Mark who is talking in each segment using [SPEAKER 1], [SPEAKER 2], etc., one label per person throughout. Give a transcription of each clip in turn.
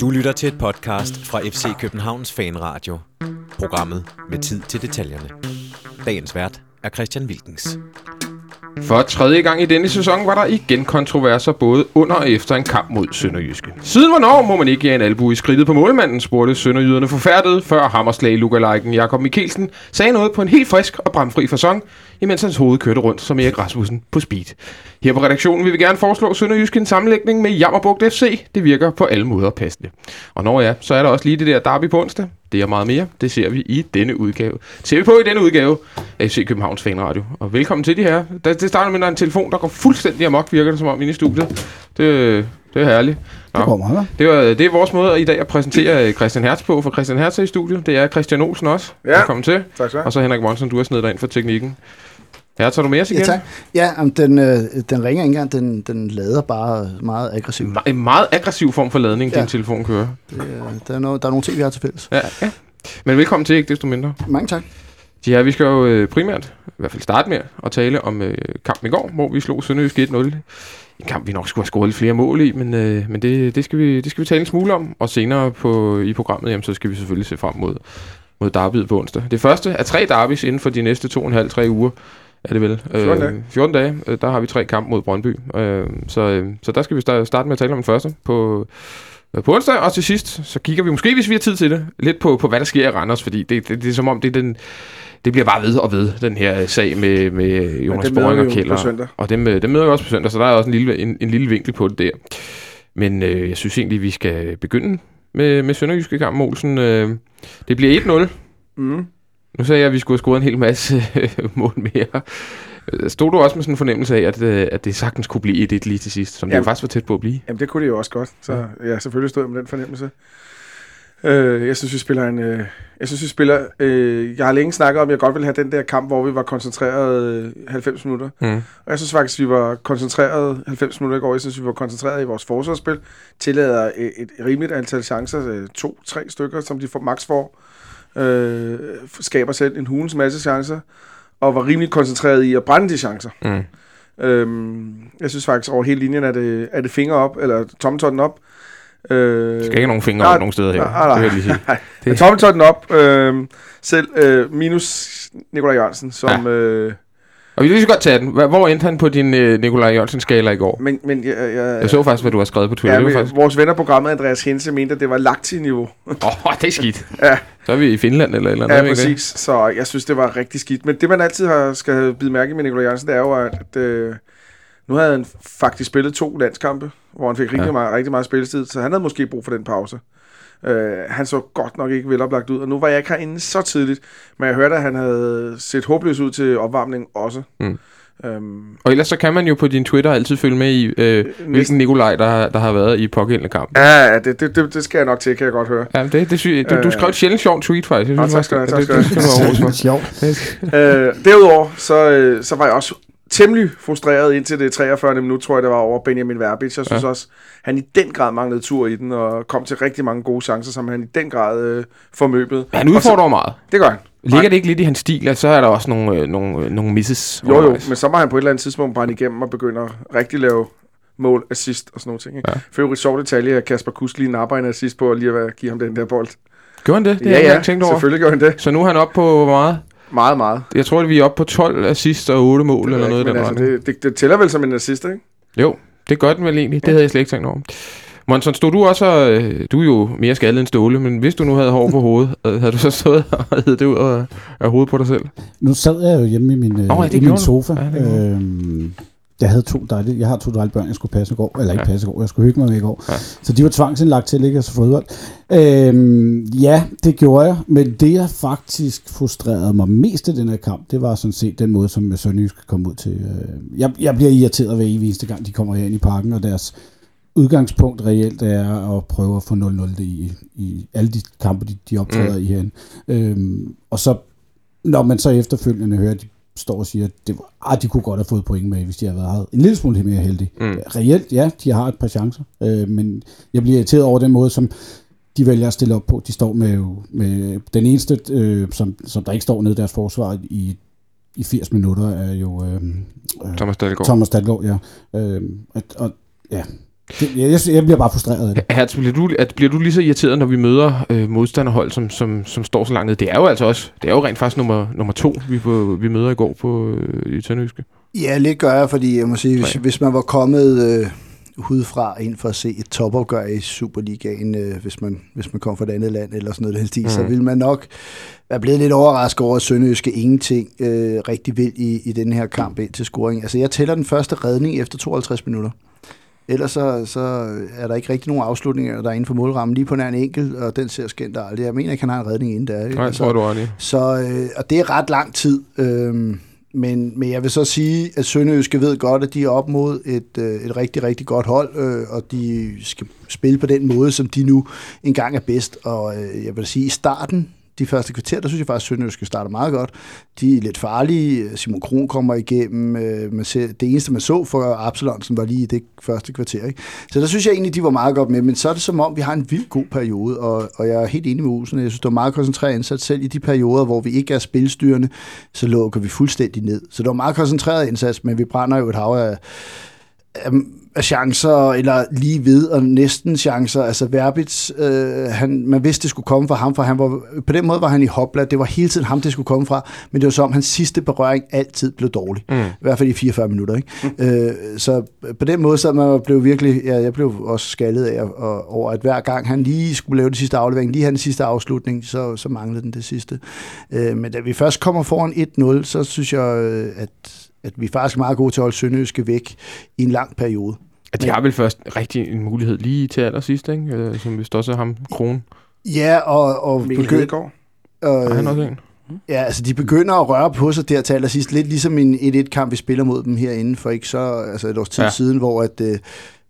[SPEAKER 1] Du lytter til et podcast fra FC Københavns Fanradio. Programmet med tid til detaljerne. Dagens vært er Christian Wilkens.
[SPEAKER 2] For tredje gang i denne sæson var der igen kontroverser både under og efter en kamp mod Sønderjyske. Siden hvornår må man ikke give en albu i skridtet på målmanden, spurgte Sønderjyderne forfærdet, før hammerslag lookalikeen Jakob Mikkelsen sagde noget på en helt frisk og bramfri fasong, imens hans hoved kørte rundt som Erik Rasmussen på speed. Her på redaktionen vil vi gerne foreslå Sønderjysk en sammenlægning med Jammerbugt FC. Det virker på alle måder passende. Og når ja, så er der også lige det der derby på onsdag. Det er meget mere. Det ser vi i denne udgave. Det ser vi på i denne udgave af FC Københavns Fanradio. Og velkommen til de her. Det starter med, at der er en telefon, der går fuldstændig amok, virker det som om, inde i studiet. Det, det er herligt. Nå.
[SPEAKER 3] Det går meget,
[SPEAKER 2] Det, var, det er vores måde i dag at præsentere Christian Hertz på, for Christian Hertz er i studiet. Det er Christian Olsen også.
[SPEAKER 4] Ja.
[SPEAKER 2] Velkommen til.
[SPEAKER 4] Tak skal du have.
[SPEAKER 2] Og så Henrik Monsen, du har snedet dig ind for teknikken. Hertz, har du mere igen?
[SPEAKER 3] Ja, tak. Ja, den, øh, den ringer ikke engang, den, den lader bare meget aggressivt.
[SPEAKER 2] En meget aggressiv form for ladning, ja.
[SPEAKER 3] Ja.
[SPEAKER 2] din telefon kører.
[SPEAKER 3] Det, er- der, er noget, der er nogle ting, vi har til fælles.
[SPEAKER 2] Ja, ja. Men velkommen til, ikke desto mindre.
[SPEAKER 3] Mange tak.
[SPEAKER 2] Ja, vi skal jo øh, primært, i hvert fald starte med, at tale om øh, kampen i går, hvor vi slog Sønderjysk 1-0. En kamp, vi nok skulle have scoret lidt flere mål i, men, øh, men det, det, skal vi, det skal vi tale en smule om. Og senere på, i programmet, jamen, så skal vi selvfølgelig se frem mod, mod derbyet på onsdag. Det første er tre derbys inden for de næste to og en halv, tre uger. Er det vel?
[SPEAKER 4] 14 dage.
[SPEAKER 2] 14 dage. Øh, der har vi tre kampe mod Brøndby. Øh, så, øh, så der skal vi sta- starte med at tale om den første på, øh, på onsdag. Og til sidst, så kigger vi måske, hvis vi har tid til det, lidt på, på hvad der sker i Randers. Fordi det, det, det er som om, det er den det bliver bare ved og ved, den her sag med, med Jonas Boring og Kjeller. Og dem, øh, dem møder vi også på søndag, så der er også en lille, en, en lille vinkel på det der. Men øh, jeg synes egentlig, vi skal begynde med, med Sønderjyske kamp, Olsen. Øh, det bliver 1-0.
[SPEAKER 4] Mm.
[SPEAKER 2] Nu sagde jeg, at vi skulle have scoret en hel masse mål mere. Øh, Stod du også med sådan en fornemmelse af, at, øh, at det sagtens kunne blive 1-1 lige til sidst, som det
[SPEAKER 4] Jamen.
[SPEAKER 2] faktisk var tæt på at blive?
[SPEAKER 4] Jamen, det kunne det jo også godt. Så ja, selvfølgelig stod jeg med den fornemmelse. Øh, jeg synes, vi spiller en... Øh, jeg synes, vi spiller... Øh, jeg har længe snakket om, at jeg godt ville have den der kamp, hvor vi var koncentreret øh, 90 minutter.
[SPEAKER 2] Mm.
[SPEAKER 4] Og jeg synes faktisk, vi var koncentreret 90 minutter i går. Jeg synes, vi var koncentreret i vores forsvarsspil. Tillader et, et rimeligt antal chancer. Øh, to, tre stykker, som de får, max får. Øh, skaber selv en hulens masse chancer. Og var rimelig koncentreret i at brænde de chancer.
[SPEAKER 2] Mm.
[SPEAKER 4] Øhm, jeg synes faktisk over hele linjen er det, er det fingre op, eller tomtotten op. Øh,
[SPEAKER 2] Der skal ikke nogen fingre
[SPEAKER 4] nej,
[SPEAKER 2] op nogen steder her.
[SPEAKER 4] nej, nej.
[SPEAKER 2] Det vil jeg lige sige.
[SPEAKER 4] Nej,
[SPEAKER 2] Det-
[SPEAKER 4] tomtotten op, øh, selv øh, minus Nikolaj Jørgensen, som... Ja. Øh,
[SPEAKER 2] Og vi vil lige så godt tage den. Hvor endte han på din øh, Nikolaj Jørgensen-skala i går?
[SPEAKER 4] men, men jeg, jeg,
[SPEAKER 2] Jeg så faktisk, hvad du har skrevet på Twitter.
[SPEAKER 4] ja, men,
[SPEAKER 2] faktisk...
[SPEAKER 4] vores venner programmet, Andreas Hense, mente, at det var lagt til niveau.
[SPEAKER 2] Åh, oh, det er skidt.
[SPEAKER 4] Ja.
[SPEAKER 2] Så er vi i Finland eller eller andet.
[SPEAKER 4] Ja, præcis. Så jeg synes, det var rigtig skidt. Men det, man altid har, skal bide mærke i med Nikolaj Jørgensen, det er jo, at, øh, nu havde han faktisk spillet to landskampe, hvor han fik rigtig,
[SPEAKER 2] ja.
[SPEAKER 4] meget, rigtig meget spilletid, så han havde måske brug for den pause. Øh, han så godt nok ikke veloplagt ud, og nu var jeg ikke herinde så tidligt, men jeg hørte, at han havde set håbløs ud til opvarmning også.
[SPEAKER 2] Mm.
[SPEAKER 4] Øhm,
[SPEAKER 2] Og ellers så kan man jo på din Twitter altid følge med i, øh, hvilken Nikolaj, der, har- der har været i pågældende kamp.
[SPEAKER 4] ja, ja, det, det, det, det skal jeg nok til, kan jeg godt høre.
[SPEAKER 2] Ja, det, det sy- du, du
[SPEAKER 4] Øh.
[SPEAKER 2] skrev et sjældent sjovt tweet, faktisk. Jeg synes,
[SPEAKER 4] tak skal du have,
[SPEAKER 2] det-
[SPEAKER 4] tak
[SPEAKER 2] det-
[SPEAKER 4] skal
[SPEAKER 2] det.
[SPEAKER 3] Sjovt.
[SPEAKER 4] Øh, derudover, så, øh, så var jeg også temmelig frustreret indtil det 43. minut, tror jeg, det var over Benjamin Verbitz. Jeg synes
[SPEAKER 2] Ja.
[SPEAKER 4] ja. også, han i den grad manglede tur i den, og kom til rigtig mange gode chancer, som han i den grad øh, formøbede.
[SPEAKER 2] Han udfordrer jo meget.
[SPEAKER 4] Så, det gør han.
[SPEAKER 2] Ligger det ikke lidt i hans stil, at så er der også nogle, øh, nogle, øh, nogle misses
[SPEAKER 4] Jo, jo, men så må han på et eller andet tidspunkt brænde igennem og begynde at rigtig lave mål, assist og sådan nogle ting. Ikke?
[SPEAKER 2] Ja.
[SPEAKER 4] Ja. For øvrigt sjov detalje, at Kasper Kusk lige napper en assist på at lige at give ham den der bold.
[SPEAKER 2] Gjorde han det? Det har
[SPEAKER 4] ja,
[SPEAKER 2] jeg
[SPEAKER 4] ja,
[SPEAKER 2] tænkt over.
[SPEAKER 4] selvfølgelig gør han det.
[SPEAKER 2] Så nu er han oppe på hvor meget?
[SPEAKER 4] Meget, meget.
[SPEAKER 2] Jeg tror, at vi er oppe på 12 assist og 8 mål eller noget den
[SPEAKER 4] ikke, men
[SPEAKER 2] retning.
[SPEAKER 4] altså, det, det, det, tæller vel som en assist, ikke?
[SPEAKER 2] Jo, det gør den vel egentlig. Det havde jeg slet ikke tænkt over. Monson, stod du også, og, øh, du er jo mere skaldet end Ståle, men hvis du nu havde hår på hovedet, øh, havde du så stået og hed det ud af, af hovedet på dig selv?
[SPEAKER 3] Nu sad jeg jo hjemme i min, øh,
[SPEAKER 2] Nå, ja,
[SPEAKER 3] i min sofa.
[SPEAKER 2] Ja,
[SPEAKER 3] øhm, jeg havde to dejlige, jeg har to dejlige børn, jeg skulle passe i går, eller ikke
[SPEAKER 2] Ja.
[SPEAKER 3] passe i går, jeg skulle hygge mig med i går.
[SPEAKER 2] Ja.
[SPEAKER 3] Så de var tvangsindlagt til at ligge og så fodbold. Øhm, ja, det gjorde jeg, men det jeg faktisk frustrerede mig mest i den her kamp, det var sådan set den måde, som Sønderjysk kom ud til. Øh, jeg, jeg bliver irriteret hver eneste gang, de kommer her ind i parken, og deres udgangspunkt reelt er at prøve at få 0-0 i, i alle de kampe, de, de optræder mm. i herinde. Øhm, og så, når man så efterfølgende hører, at de står og siger, at det var, ah, de kunne godt have fået point med, hvis de havde været en lille smule mere heldige.
[SPEAKER 2] Mm.
[SPEAKER 3] Reelt, ja, de har et par chancer, øh, men jeg bliver irriteret over den måde, som de vælger at stille op på. De står med, jo- med den eneste, øh, som, som der ikke står nede i deres forsvar i, i 80 minutter, er jo øh, øh,
[SPEAKER 2] Thomas Dahlgaard.
[SPEAKER 3] Thomas Dalgaard, ja. Øh, og, og, ja. Det, jeg, jeg, jeg bliver bare frustreret af det.
[SPEAKER 2] Hertz, bliver du, at, bliver du lige så irriteret, når vi møder øh, modstanderhold, som, som, som står så langt ned? Det er jo altså også, det er jo rent faktisk nummer, nummer to, vi, på, vi møder i går på, øh, i Tønderjyske.
[SPEAKER 5] Ja, lidt gør jeg, fordi jeg må sige, hvis, hvis man var kommet øh, udefra ind for at se et topopgør i Superligaen, øh, hvis, man, hvis man kom fra et andet land eller sådan noget, den stil, mm. så ville man nok være blevet lidt overrasket over, at Sønderjyske ingenting øh, rigtig vil i, i den her kamp ind til scoring. Altså, jeg tæller den første redning efter 52 minutter. Ellers så, så er der ikke rigtig nogen afslutninger, der er inden for målrammen. Lige på nær en enkelt, og den ser skændt aldrig. Jeg mener ikke, han har en redning inden der. ikke?
[SPEAKER 2] Nej, jeg tror, du har det.
[SPEAKER 5] Så, øh, og det er ret lang tid. Øhm, men, men jeg vil så sige, at Sønderjyske ved godt, at de er op mod et, øh, et rigtig, rigtig godt hold, øh, og de skal spille på den måde, som de nu engang er bedst. Og øh, jeg vil sige, i starten, de første kvarter, der synes jeg faktisk, at Sønderjyske starter meget godt. De er lidt farlige. Simon Kron kommer igennem. Øh, man ser, det eneste, man så for Absalonsen, var lige i det første kvarter. Ikke? Så der synes jeg egentlig, de var meget godt med. Men så er det som om, vi har en vild god periode, og, og jeg er helt enig med Olsen. Jeg synes, det var meget koncentreret indsats. Selv i de perioder, hvor vi ikke er spilstyrende, så lukker vi fuldstændig ned. Så det var meget koncentreret indsats, men vi brænder jo et hav af, af, af chancer, eller lige ved, og næsten chancer. Altså Verbitz, øh, han, man vidste, det skulle komme fra ham, for han var, på den måde var han i hopla. Det var hele tiden ham, det skulle komme fra, men det var som, hans sidste berøring altid blev dårlig.
[SPEAKER 2] Mm.
[SPEAKER 5] I hvert fald i 44 minutter. Ikke? Øh, så på den måde, så man blev virkelig, ja, jeg blev også skaldet af og, over, at hver gang han lige skulle lave det sidste aflevering, lige have den sidste afslutning, så, så manglede den det sidste. Øh, men da vi først kommer foran 1-0, så synes jeg, øh, at, at vi er faktisk meget gode til at holde Sønderjyske væk i en lang periode.
[SPEAKER 2] At de har vel først rigtig en mulighed lige til allersidst, ikke? Øh, som hvis også er ham, Kron.
[SPEAKER 5] Ja, og, og
[SPEAKER 4] Mikkel Hedegaard.
[SPEAKER 2] Er han
[SPEAKER 5] øh,
[SPEAKER 2] også en?
[SPEAKER 5] ja, altså de begynder at røre på sig der til allersidst, lidt ligesom en 1-1-kamp, vi spiller mod dem herinde for ikke så, altså et års tid
[SPEAKER 2] ja.
[SPEAKER 5] siden, hvor at, øh,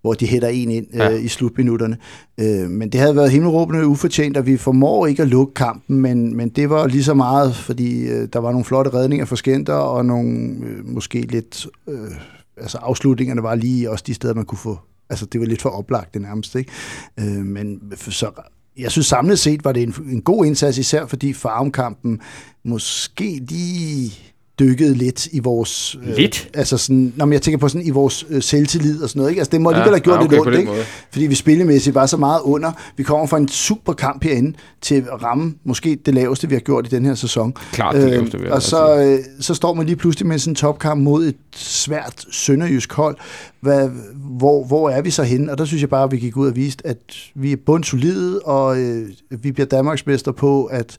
[SPEAKER 5] hvor de hætter en ind øh,
[SPEAKER 2] Ja.
[SPEAKER 5] i slutminutterne. Øh, men det havde været himmelråbende ufortjent, og vi formår ikke at lukke kampen, men, men det var lige så meget, fordi øh, der var nogle flotte redninger for Skenter, og nogle øh, måske lidt... Øh, altså afslutningerne var lige også de steder, man kunne få... Altså det var lidt for oplagt det nærmest, ikke? Øh, men så jeg synes samlet set var det en, en god indsats, især fordi farmkampen måske lige dykkede lidt i vores...
[SPEAKER 2] Lidt?
[SPEAKER 5] Øh, altså sådan, når jeg tænker på sådan i vores øh, selvtillid og sådan noget, ikke? Altså det må
[SPEAKER 2] Ja,
[SPEAKER 5] alligevel have gjort
[SPEAKER 2] ja, okay,
[SPEAKER 5] lidt ondt, ikke?
[SPEAKER 2] måde.
[SPEAKER 5] Fordi vi spillemæssigt var så meget under. Vi kommer fra en super kamp herinde til at ramme måske det laveste, vi har gjort i den her sæson.
[SPEAKER 2] Klart det laveste, vil jeg
[SPEAKER 5] og så, øh, så står man lige pludselig med sådan en topkamp mod et svært sønderjysk hold. Hvad, hvor, hvor er vi så henne? Og der synes jeg bare, at vi gik ud og viste, at vi er bundsolide, og øh, vi bliver Danmarksmester på, at,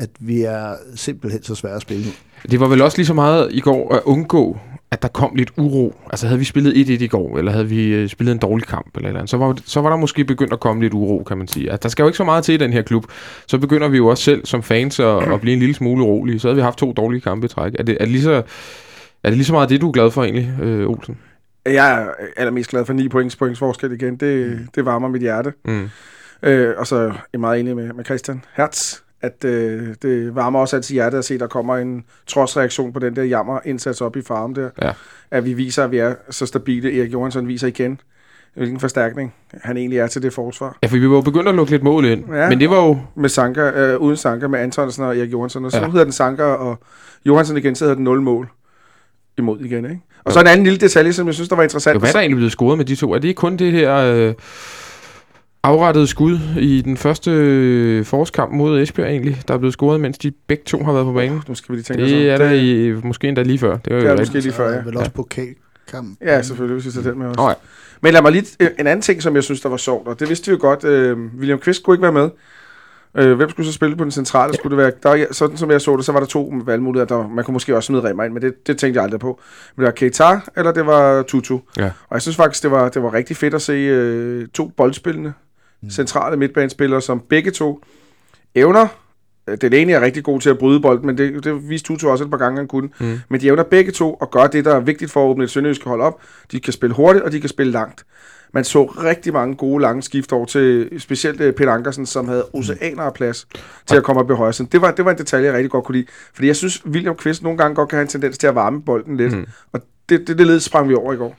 [SPEAKER 5] at vi er simpelthen så svære at spille nu.
[SPEAKER 2] Det var vel også lige så meget i går at undgå, at der kom lidt uro. Altså havde vi spillet 1-1 i går, eller havde vi øh, spillet en dårlig kamp, eller, eller andet, så, var, så var der måske begyndt at komme lidt uro, kan man sige. Altså, der skal jo ikke så meget til i den her klub. Så begynder vi jo også selv som fans at, at blive en lille smule urolige. Så havde vi haft to dårlige kampe i træk. Er det, er det, lige, så, er det lige så meget det, du er glad for egentlig, øh, Olsen?
[SPEAKER 4] Jeg er allermest glad for 9 points, points forskel igen. Det, det varmer mit hjerte.
[SPEAKER 2] Mm.
[SPEAKER 4] Øh, og så er jeg meget enig med, med Christian Hertz, at øh, det varmer også altid hjertet at se, at der kommer en trodsreaktion på den der jammer indsats op i farm der.
[SPEAKER 2] Ja.
[SPEAKER 4] At vi viser, at vi er så stabile. Erik Johansson viser igen, hvilken forstærkning han egentlig er til det forsvar.
[SPEAKER 2] Ja, for vi var jo begyndt at lukke lidt mål ind.
[SPEAKER 4] Ja.
[SPEAKER 2] Men det var jo...
[SPEAKER 4] Med Sanka, øh, uden Sanka, med Antonsen og Erik Johansson. Og så
[SPEAKER 2] Ja.
[SPEAKER 4] ja. hedder den Sanka og Johansson igen, så hedder den 0 mål imod igen. Ikke? Og så en anden lille detalje, som jeg synes, der var interessant.
[SPEAKER 2] Jo, hvad er der egentlig blevet scoret med de to? Er det kun det her øh, afrettede skud i den første øh, forårskamp mod Esbjerg egentlig, der er blevet scoret, mens de begge to har været på banen?
[SPEAKER 4] Nu skal vi lige tænke os.
[SPEAKER 2] Det er der i, måske endda lige før. Det er jo
[SPEAKER 4] det er måske lige før, ja.
[SPEAKER 5] vel også pokalkamp.
[SPEAKER 4] Ja, selvfølgelig, hvis vi tager den med også.
[SPEAKER 2] Nå ja.
[SPEAKER 4] Men lad mig lige... øh, En anden ting, som jeg synes, der var sjovt, og det vidste vi jo godt. Øh, William Kvist kunne ikke være med. Øh, hvem skulle så spille på den centrale? Skulle det være, der, var- sådan som jeg så det, så var der to valgmuligheder. Der, man kunne måske også smide Remmer ind, men det, det tænkte jeg aldrig på. Men det var Keita, eller det var Tutu.
[SPEAKER 2] Ja.
[SPEAKER 4] Og jeg synes faktisk, det var, det var rigtig fedt at se øh, to boldspillende. Centrale midtbanespillere, som begge to evner. øh, Den ene er rigtig god til at bryde bolden, men det, det viste Tutu også et par gange, han kunne.
[SPEAKER 2] Mm.
[SPEAKER 4] Men de evner begge to at gøre det, der er vigtigt for at åbne et sønderjyske hold op. De kan spille hurtigt, og de kan spille langt. Man så rigtig mange gode lange skift over til specielt øh, Peter Ankersen, som havde oceaner af plads til at komme op i højre. Det var, det var en detalje, jeg rigtig godt kunne lide. Fordi jeg synes, William Kvist nogle gange godt kan have en tendens til at varme bolden lidt.
[SPEAKER 2] Mm.
[SPEAKER 4] Mm. Og det, det, det led sprang vi over i går.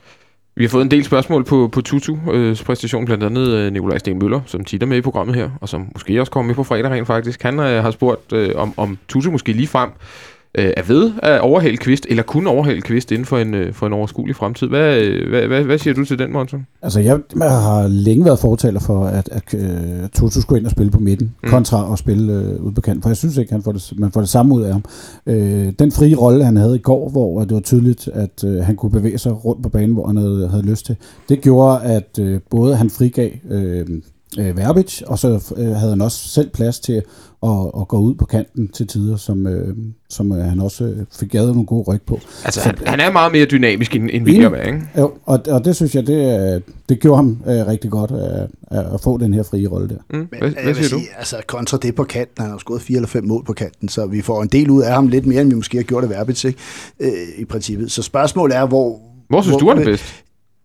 [SPEAKER 2] Vi har fået en del spørgsmål på, på Tutus øh, præstation, blandt andet øh, Nikolaj Sten Møller, som tit er med i programmet her, og som måske også kommer med på fredag rent faktisk. Han øh, har spurgt, øh, om, om Tutu måske lige frem øh, er ved at overhale Kvist, eller kunne overhale Kvist inden for en, øh, for en overskuelig fremtid. Hvad, øh, hvad, hvad, hvad siger du til den, Monson?
[SPEAKER 3] Altså, jeg, jeg har længe været fortaler for, at, at uh, Toto skulle ind og spille på midten, mm. kontra at spille uh, ude på kanten, for jeg synes ikke, han får det, man får det samme ud af ham. Uh, den frie rolle, han havde i går, hvor det var tydeligt, at uh, han kunne bevæge sig rundt på banen, hvor han havde, havde lyst til, det gjorde, at uh, både han frigav uh, uh, Verbic, og så uh, havde han også selv plads til og, og går ud på kanten til tider, som, øh, som øh, han også øh, fik gavet nogle gode ryg på.
[SPEAKER 2] Altså, så, han, han er meget mere dynamisk, end, end William er, ikke?
[SPEAKER 3] Jo, og, og det synes jeg, det, det gjorde ham øh, rigtig godt at, at få den her frie rolle der.
[SPEAKER 5] Mm. Hvad, hvad siger sige, du? Altså, kontra det på kanten, han har skåret fire eller fem mål på kanten, så vi får en del ud af ham, lidt mere, end vi måske har gjort af Verbitz, ikke? Øh, i princippet. Så spørgsmålet er, hvor...
[SPEAKER 2] Hvor synes hvor, du, er det bedst?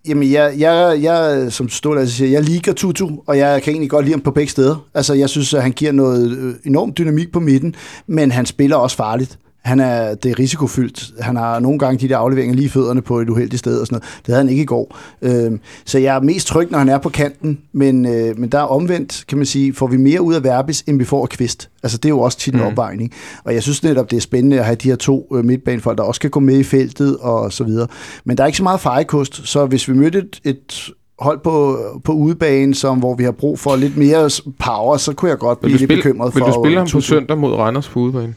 [SPEAKER 5] Jamen, jeg, jeg, jeg som stod altså, siger, jeg liker Tutu, og jeg kan egentlig godt lide ham på begge steder. Altså, jeg synes, at han giver noget øh, enormt dynamik på midten, men han spiller også farligt han er, det er risikofyldt. Han har nogle gange de der afleveringer lige fødderne på et uheldigt sted og sådan noget. Det havde han ikke i går. Øh, så jeg er mest tryg, når han er på kanten, men, øh, men der er omvendt, kan man sige, får vi mere ud af Verbis, end vi får af Kvist. Altså det er jo også tit en mm. opvejning. Og jeg synes netop, det er spændende at have de her to øh, midtbanefolk, der også kan gå med i feltet og så videre. Men der er ikke så meget fejkost, så hvis vi mødte et, et hold på, på udebane, som, hvor vi har brug for lidt mere power, så kunne jeg godt blive lidt bekymret
[SPEAKER 2] for...
[SPEAKER 5] Vil
[SPEAKER 2] du spille ham på søndag mod Randers på udebane?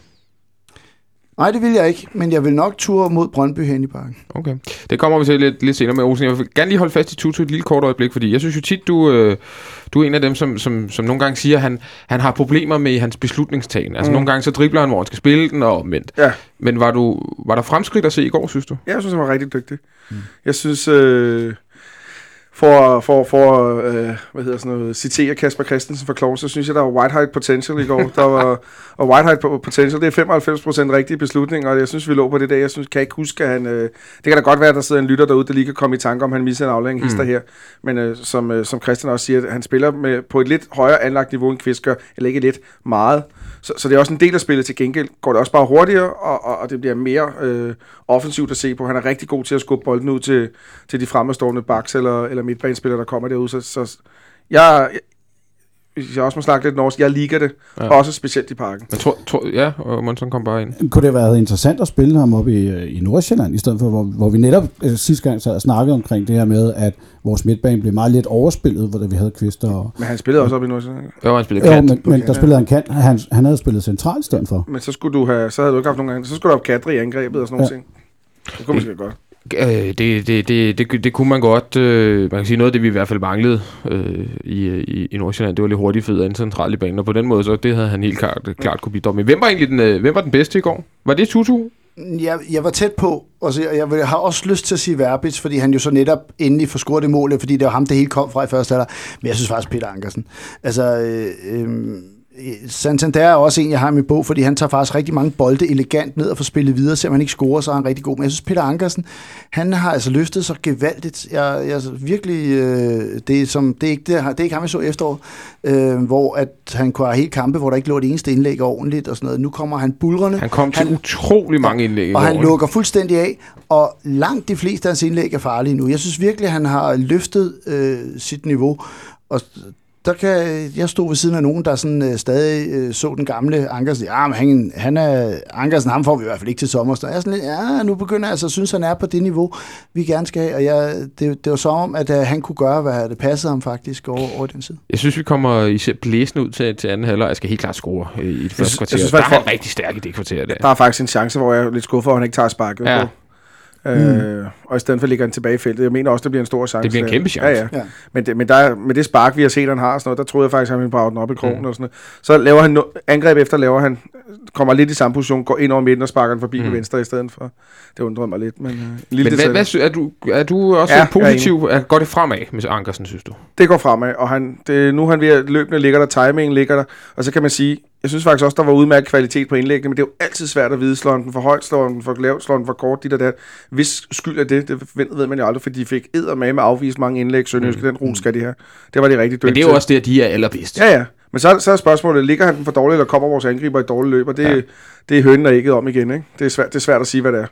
[SPEAKER 5] Nej, det vil jeg ikke, men jeg vil nok ture mod Brøndby hen i parken.
[SPEAKER 2] Okay. Det kommer vi til lidt, lidt senere med, Olsen. Jeg vil gerne lige holde fast i Tutu et lille kort øjeblik, fordi jeg synes jo tit, du, øh, du er en af dem, som, som, som nogle gange siger, at han, han har problemer med hans beslutningstagen. Altså mm. nogle gange så dribler han, hvor han skal spille den, og omvendt. Ja. Men var, du, var der fremskridt at se i går, synes du?
[SPEAKER 4] Ja, jeg synes, han var rigtig dygtig. Mm. Jeg synes... Øh for, for, for øh, hvad hedder sådan noget, citere Kasper Christensen for Klov, så synes jeg, der var white height potential i går. der var, og white height potential, det er 95% rigtige beslutninger, og jeg synes, vi lå på det der. Jeg synes, kan ikke huske, at han... Øh, det kan da godt være, at der sidder en lytter derude, der lige kan komme i tanke om, han misser en aflæring mm. her. Men øh, som, øh, som Christian også siger, han spiller med, på et lidt højere anlagt niveau end Kvist gør, eller ikke lidt, meget. Så, så det er også en del af spillet til gengæld. Går det også bare hurtigere, og, og, og det bliver mere øh, offensivt at se på. Han er rigtig god til at skubbe bolden ud til, til de fremmestående backs eller, eller midtbanespillere, der kommer derud. Så, så jeg, hvis jeg også må snakke lidt norsk, jeg liker det, ja. også specielt i parken.
[SPEAKER 2] Jeg tror, tror ja, og Monson kom bare ind.
[SPEAKER 3] Kunne det have været interessant at spille ham op i, øh, i Nordsjælland, i stedet for, hvor, hvor vi netop øh, sidste gang sad og snakkede omkring det her med, at vores midtbane blev meget lidt overspillet, hvor vi havde Kvister. Og,
[SPEAKER 4] men han spillede også op i Nordsjælland.
[SPEAKER 2] Jo, han spillede kant.
[SPEAKER 3] Jo, men, men der spillede han kant. Han, han havde spillet centralt i stedet for.
[SPEAKER 4] Men så skulle du have, så havde du ikke haft nogen gange, så skulle du have Kadri i angrebet og sådan ja. noget ting. Det kunne man godt.
[SPEAKER 2] Øh, det, det, det, det, det kunne man godt. Øh, man kan sige noget af det, vi i hvert fald manglede øh, i, i, i Nordsjælland, det var lidt hurtigt fedt ind centralt i banen, og på den måde, så det havde han helt klart, klart kunne dom. Men hvem var egentlig den, øh, hvem var den bedste i går? Var det Tutu?
[SPEAKER 5] Jeg, jeg var tæt på, og så, jeg, jeg har også lyst til at sige Verbitz, fordi han jo så netop endelig får scoret det mål, fordi det var ham, det hele kom fra i første halvleg. Men jeg synes faktisk Peter Ankersen. Altså, øh, øh, Santander er også en, jeg har i min bog, fordi han tager faktisk rigtig mange bolde elegant ned og får spillet videre, selvom han ikke scorer, så er han rigtig god. Men jeg synes, Peter Ankersen, han har altså løftet så gevaldigt. Jeg, jeg virkelig, øh, det, er som, det, er ikke, det, det er ikke ham, jeg så efterår, øh, hvor at han kunne have helt kampe, hvor der ikke lå et eneste indlæg ordentligt og sådan noget. Nu kommer han bulrende.
[SPEAKER 2] Han kom til han, utrolig mange indlæg.
[SPEAKER 5] Og han lukker fuldstændig af, og langt de fleste af hans indlæg er farlige nu. Jeg synes virkelig, han har løftet øh, sit niveau, og der kan, jeg stod ved siden af nogen, der sådan, øh, stadig øh, så den gamle Ankersen. Ja, men han, han er, Ankersen, ham får vi i hvert fald ikke til sommer. Så jeg er sådan lidt, ja, nu begynder jeg altså at synes, han er på det niveau, vi gerne skal have. Og jeg, det, det var så om, at uh, han kunne gøre, hvad det passede ham faktisk over, over den side.
[SPEAKER 2] Jeg synes, vi kommer især blæsende ud til, til anden halvleg. Jeg skal helt klart score i det første kvarter. Jeg synes, der er han rigtig stærk i det kvarter. Der.
[SPEAKER 4] der er faktisk en chance, hvor jeg er lidt skuffet for, at han ikke tager sparket ja. på. Mm. Øh, og i stedet for ligger han tilbage i feltet. Jeg mener også, det bliver en stor chance.
[SPEAKER 2] Det bliver en kæmpe chance.
[SPEAKER 4] Ja, ja. ja. Men, det, men der, med det spark, vi har set, han har, sådan noget, der troede jeg faktisk, at han ville brage den op i krogen. Mm. Og sådan noget. Så laver han no- angreb efter, laver han, kommer lidt i samme position, går ind over midten og sparker den forbi mm. venstre i stedet for. Det undrer mig lidt. Men, uh,
[SPEAKER 2] lille men hvad, hvad, er, du, er du også ja, positiv? Er, går det fremad med Ankersen, synes du?
[SPEAKER 4] Det går fremad, og han, det, nu er han ved at løbende ligger der, timingen ligger der, og så kan man sige, jeg synes faktisk også, der var udmærket kvalitet på indlæggene, men det er jo altid svært at vide, slår den for højt, slår den for lavt, slår den for kort, dit og dat. Hvis skyld er det, det ved man jo aldrig, for de fik edder med afvist mange indlæg, Sønderjyske, mm. den rus skal de have. Det var de rigtig dygtige
[SPEAKER 2] Men det er jo også det, at de er allerbedst.
[SPEAKER 4] Ja, ja. Men så, så er spørgsmålet, ligger han den for dårligt, eller kommer vores angriber i dårligt løb, og det, ja. det er hønnen og ikke om igen, ikke? Det er, svært, det er svært at sige, hvad det er.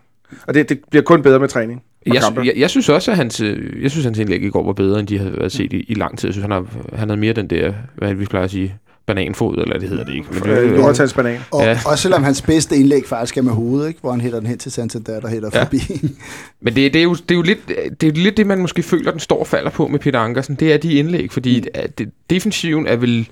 [SPEAKER 4] Og det, det bliver kun bedre med træning.
[SPEAKER 2] Jeg, jeg, jeg, synes også, at hans, øh, jeg synes, hans indlæg i går var bedre, end de havde set i, i lang tid. Jeg synes, han har, han havde mere den der, hvad vi plejer at sige, bananfod, eller det hedder det ikke. Men det,
[SPEAKER 4] Øh, Nordtals banan.
[SPEAKER 5] Og,
[SPEAKER 2] Ja.
[SPEAKER 5] også selvom hans bedste indlæg faktisk er med hovedet, ikke? hvor han hætter den hen til Santander, der hætter
[SPEAKER 2] Ja.
[SPEAKER 5] forbi.
[SPEAKER 2] Men det, det, er jo, det, er jo lidt, det er jo lidt det, man måske føler, den står og falder på med Peter Ankersen. Det er de indlæg, fordi mm. det, defensiven er vel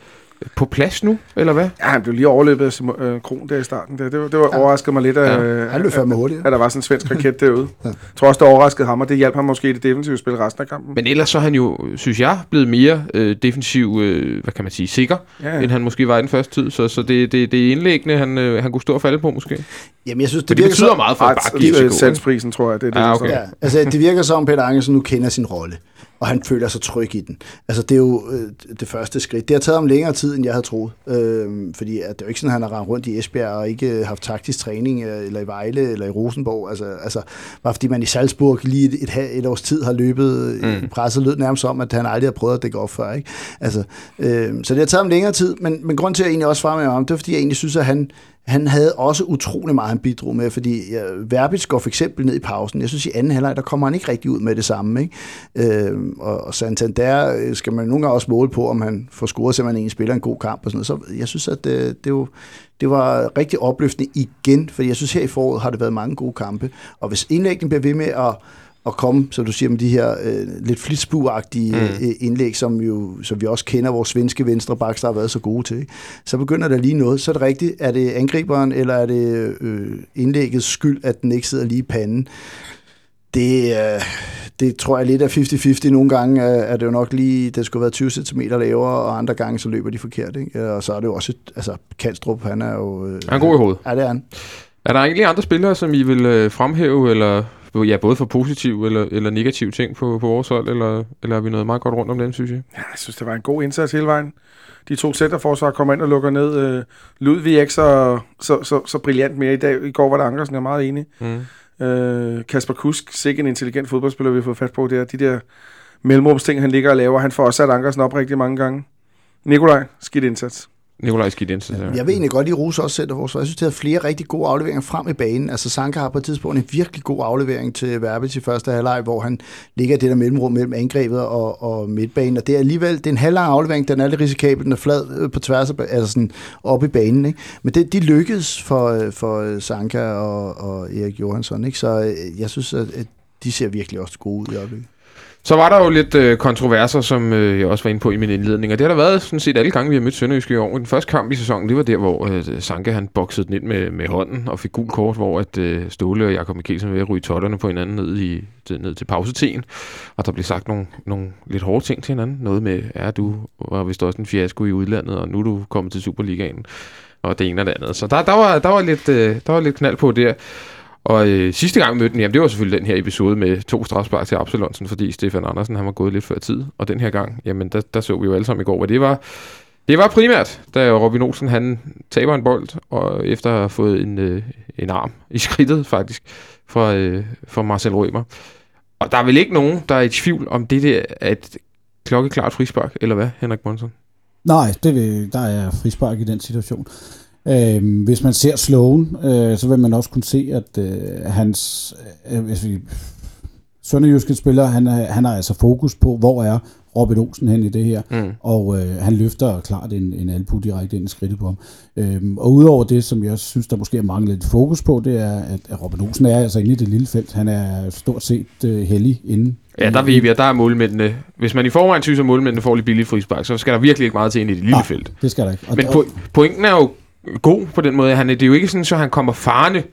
[SPEAKER 2] på plads nu, eller hvad?
[SPEAKER 4] Ja, han blev lige overløbet af Simon, øh, Kron der i starten. Der. Det, var, det var overrasket mig lidt, at,
[SPEAKER 2] Ja.
[SPEAKER 4] øh,
[SPEAKER 5] Han løb fandme hurtigt.
[SPEAKER 4] at der var sådan en svensk raket derude. Jeg tror også, det overraskede ham, og det hjalp ham måske i det defensive spil resten af kampen.
[SPEAKER 2] Men ellers så er han jo, synes jeg, blevet mere øh, defensiv, øh, hvad kan man sige, sikker,
[SPEAKER 4] ja,
[SPEAKER 2] ja. end han måske var i den første tid. Så, så det, det, det er indlæggende, han, øh, han kunne stå og falde på måske.
[SPEAKER 5] Jamen, jeg synes,
[SPEAKER 2] Det,
[SPEAKER 5] det,
[SPEAKER 2] det
[SPEAKER 5] virker
[SPEAKER 2] betyder
[SPEAKER 5] så,
[SPEAKER 2] meget for at bare give
[SPEAKER 4] øh, salgsprisen, tror jeg, det er det.
[SPEAKER 2] Ja,
[SPEAKER 4] der
[SPEAKER 2] okay.
[SPEAKER 5] Ja, altså det virker som, Peter Ankersen nu kender sin rolle, og han føler sig tryg i den. Altså det er jo øh, det første skridt. Det har taget ham længere tid, end jeg havde troet. Øh, fordi at det er jo ikke sådan, at han har rendt rundt i Esbjerg og ikke øh, haft taktisk træning, øh, eller i Vejle, eller i Rosenborg. Altså, altså bare fordi man i Salzburg lige et, et, et, års tid har løbet
[SPEAKER 2] Mm.
[SPEAKER 5] mm. presset, lød nærmest som, at han aldrig har prøvet at dække op før. Ikke? Altså, øh, så det har taget ham længere tid, men, men grund til, at jeg egentlig også fremhæver ham, det er, fordi jeg egentlig synes, at han, han havde også utrolig meget, han bidrog med, fordi ja, Verbitz går for eksempel ned i pausen. Jeg synes, i anden halvleg, der kommer han ikke rigtig ud med det samme. Ikke? Øh, og, Santander øh, skal man nogle gange også måle på, om han får scoret, selvom man egentlig spiller en god kamp og sådan noget. Så jeg synes, at øh, det, det, var, det var rigtig opløftende igen, fordi jeg synes, her i foråret har det været mange gode kampe. Og hvis indlægningen bliver ved med at at komme, som du siger, med de her øh, lidt flitsbuagtige
[SPEAKER 2] Mm.
[SPEAKER 5] mm. indlæg, som, jo, som vi også kender vores svenske venstre baks, der har været så gode til. Ikke? Så begynder der lige noget. Så er det rigtigt, er det angriberen, eller er det øh, indlæggets skyld, at den ikke sidder lige i panden? Det, øh, det tror jeg lidt er 50-50. Nogle gange er, er det jo nok lige, det skulle være 20 cm lavere, og andre gange så løber de forkert. Ikke? Og så er det jo også, altså Kanstrup, han er jo... Øh,
[SPEAKER 2] Han er god i hovedet.
[SPEAKER 5] Ja, det er han.
[SPEAKER 2] Er der egentlig andre spillere, som I vil øh, fremhæve, eller ja, både for positive eller, eller negative ting på, på vores hold, eller, eller er vi noget meget godt rundt om den, synes jeg?
[SPEAKER 4] Ja, jeg synes, det var en god indsats hele vejen. De to centerforsvar kommer ind og lukker ned. Øh, Ludvig ikke så, så, så, så brilliant mere i dag. I går var det Ankersen, jeg er meget enig.
[SPEAKER 2] Mm.
[SPEAKER 4] Øh, Kasper Kusk, sikke en intelligent fodboldspiller, vi har fået fat på. Det er de der mellemrumsting, han ligger og laver. Han får også sat Ankersen op rigtig mange gange. Nikolaj, skidt indsats.
[SPEAKER 2] Nikolaj Skidt Jensen. Ja.
[SPEAKER 5] Jeg vil egentlig godt lige rose også centerforsvar. Jeg synes, det har flere rigtig gode afleveringer frem i banen. Altså Sanka har på et tidspunkt en virkelig god aflevering til Verbitz i første halvleg, hvor han ligger det der mellemrum mellem angrebet og, og midtbanen. Og det er alligevel det en halvlang aflevering, den er lidt risikabel, den er flad øh, på tværs af, altså sådan op i banen. Ikke? Men det, de lykkedes for, øh, for øh, Sanka og, og Erik Johansson. Ikke? Så jeg synes, at de ser virkelig også gode ud i øjeblikket.
[SPEAKER 2] Så var der jo lidt øh, kontroverser, som øh, jeg også var inde på i min indledning, og det har der været sådan set alle gange, vi har mødt Sønderjyske i år. Den første kamp i sæsonen, det var der, hvor øh, Sanke han boksede den ind med, med hånden og fik gul kort, hvor at, øh, Ståle og Jakob Mikkelsen var ved at ryge totterne på hinanden ned, i, til, ned til pausetien. Og der blev sagt nogle, nogle lidt hårde ting til hinanden. Noget med, ja, du var vist også en fiasko i udlandet, og nu er du kommet til Superligaen. Og det ene og det andet. Så der, der, var, der, var lidt, øh, der var lidt knald på der. Og øh, sidste gang vi mødte den, jamen det var selvfølgelig den her episode med to strafspark til Absalonsen, fordi Stefan Andersen han var gået lidt før tid. Og den her gang, jamen der, der så vi jo alle sammen i går, hvad det var. Det var primært, da Robin Olsen han taber en bold, og efter at have fået en, øh, en arm i skridtet faktisk, fra, øh, fra Marcel Rømer. Og der er vel ikke nogen, der er i tvivl om det der at klokkeklart frispark, eller hvad, Henrik Monsen?
[SPEAKER 3] Nej, det vil, der er frispark i den situation. Øhm, hvis man ser slowen, øh, så vil man også kunne se, at øh, hans øh, hvis vi, Sønderjyske spiller, han, han har altså fokus på, hvor er Robert Olsen hen i det her,
[SPEAKER 2] Mm.
[SPEAKER 3] og øh, han løfter klart en, en albu direkte ind i skridtet på ham. Øhm, og udover det, som jeg synes, der måske er manglet lidt fokus på, det er, at, at Robert Olsen er altså inde i det lille felt. Han er stort set øh, heldig inde.
[SPEAKER 2] Ja, der ved vi, at der er målmændene. Hvis man i forvejen synes, at målmændene får lidt billige frispark, så skal der virkelig ikke meget til ind i det lille
[SPEAKER 3] Nej.
[SPEAKER 2] felt.
[SPEAKER 3] Det skal der ikke. Og,
[SPEAKER 2] Men po- pointen er jo god på den måde. Han, er- det er jo ikke sådan, så han kommer farne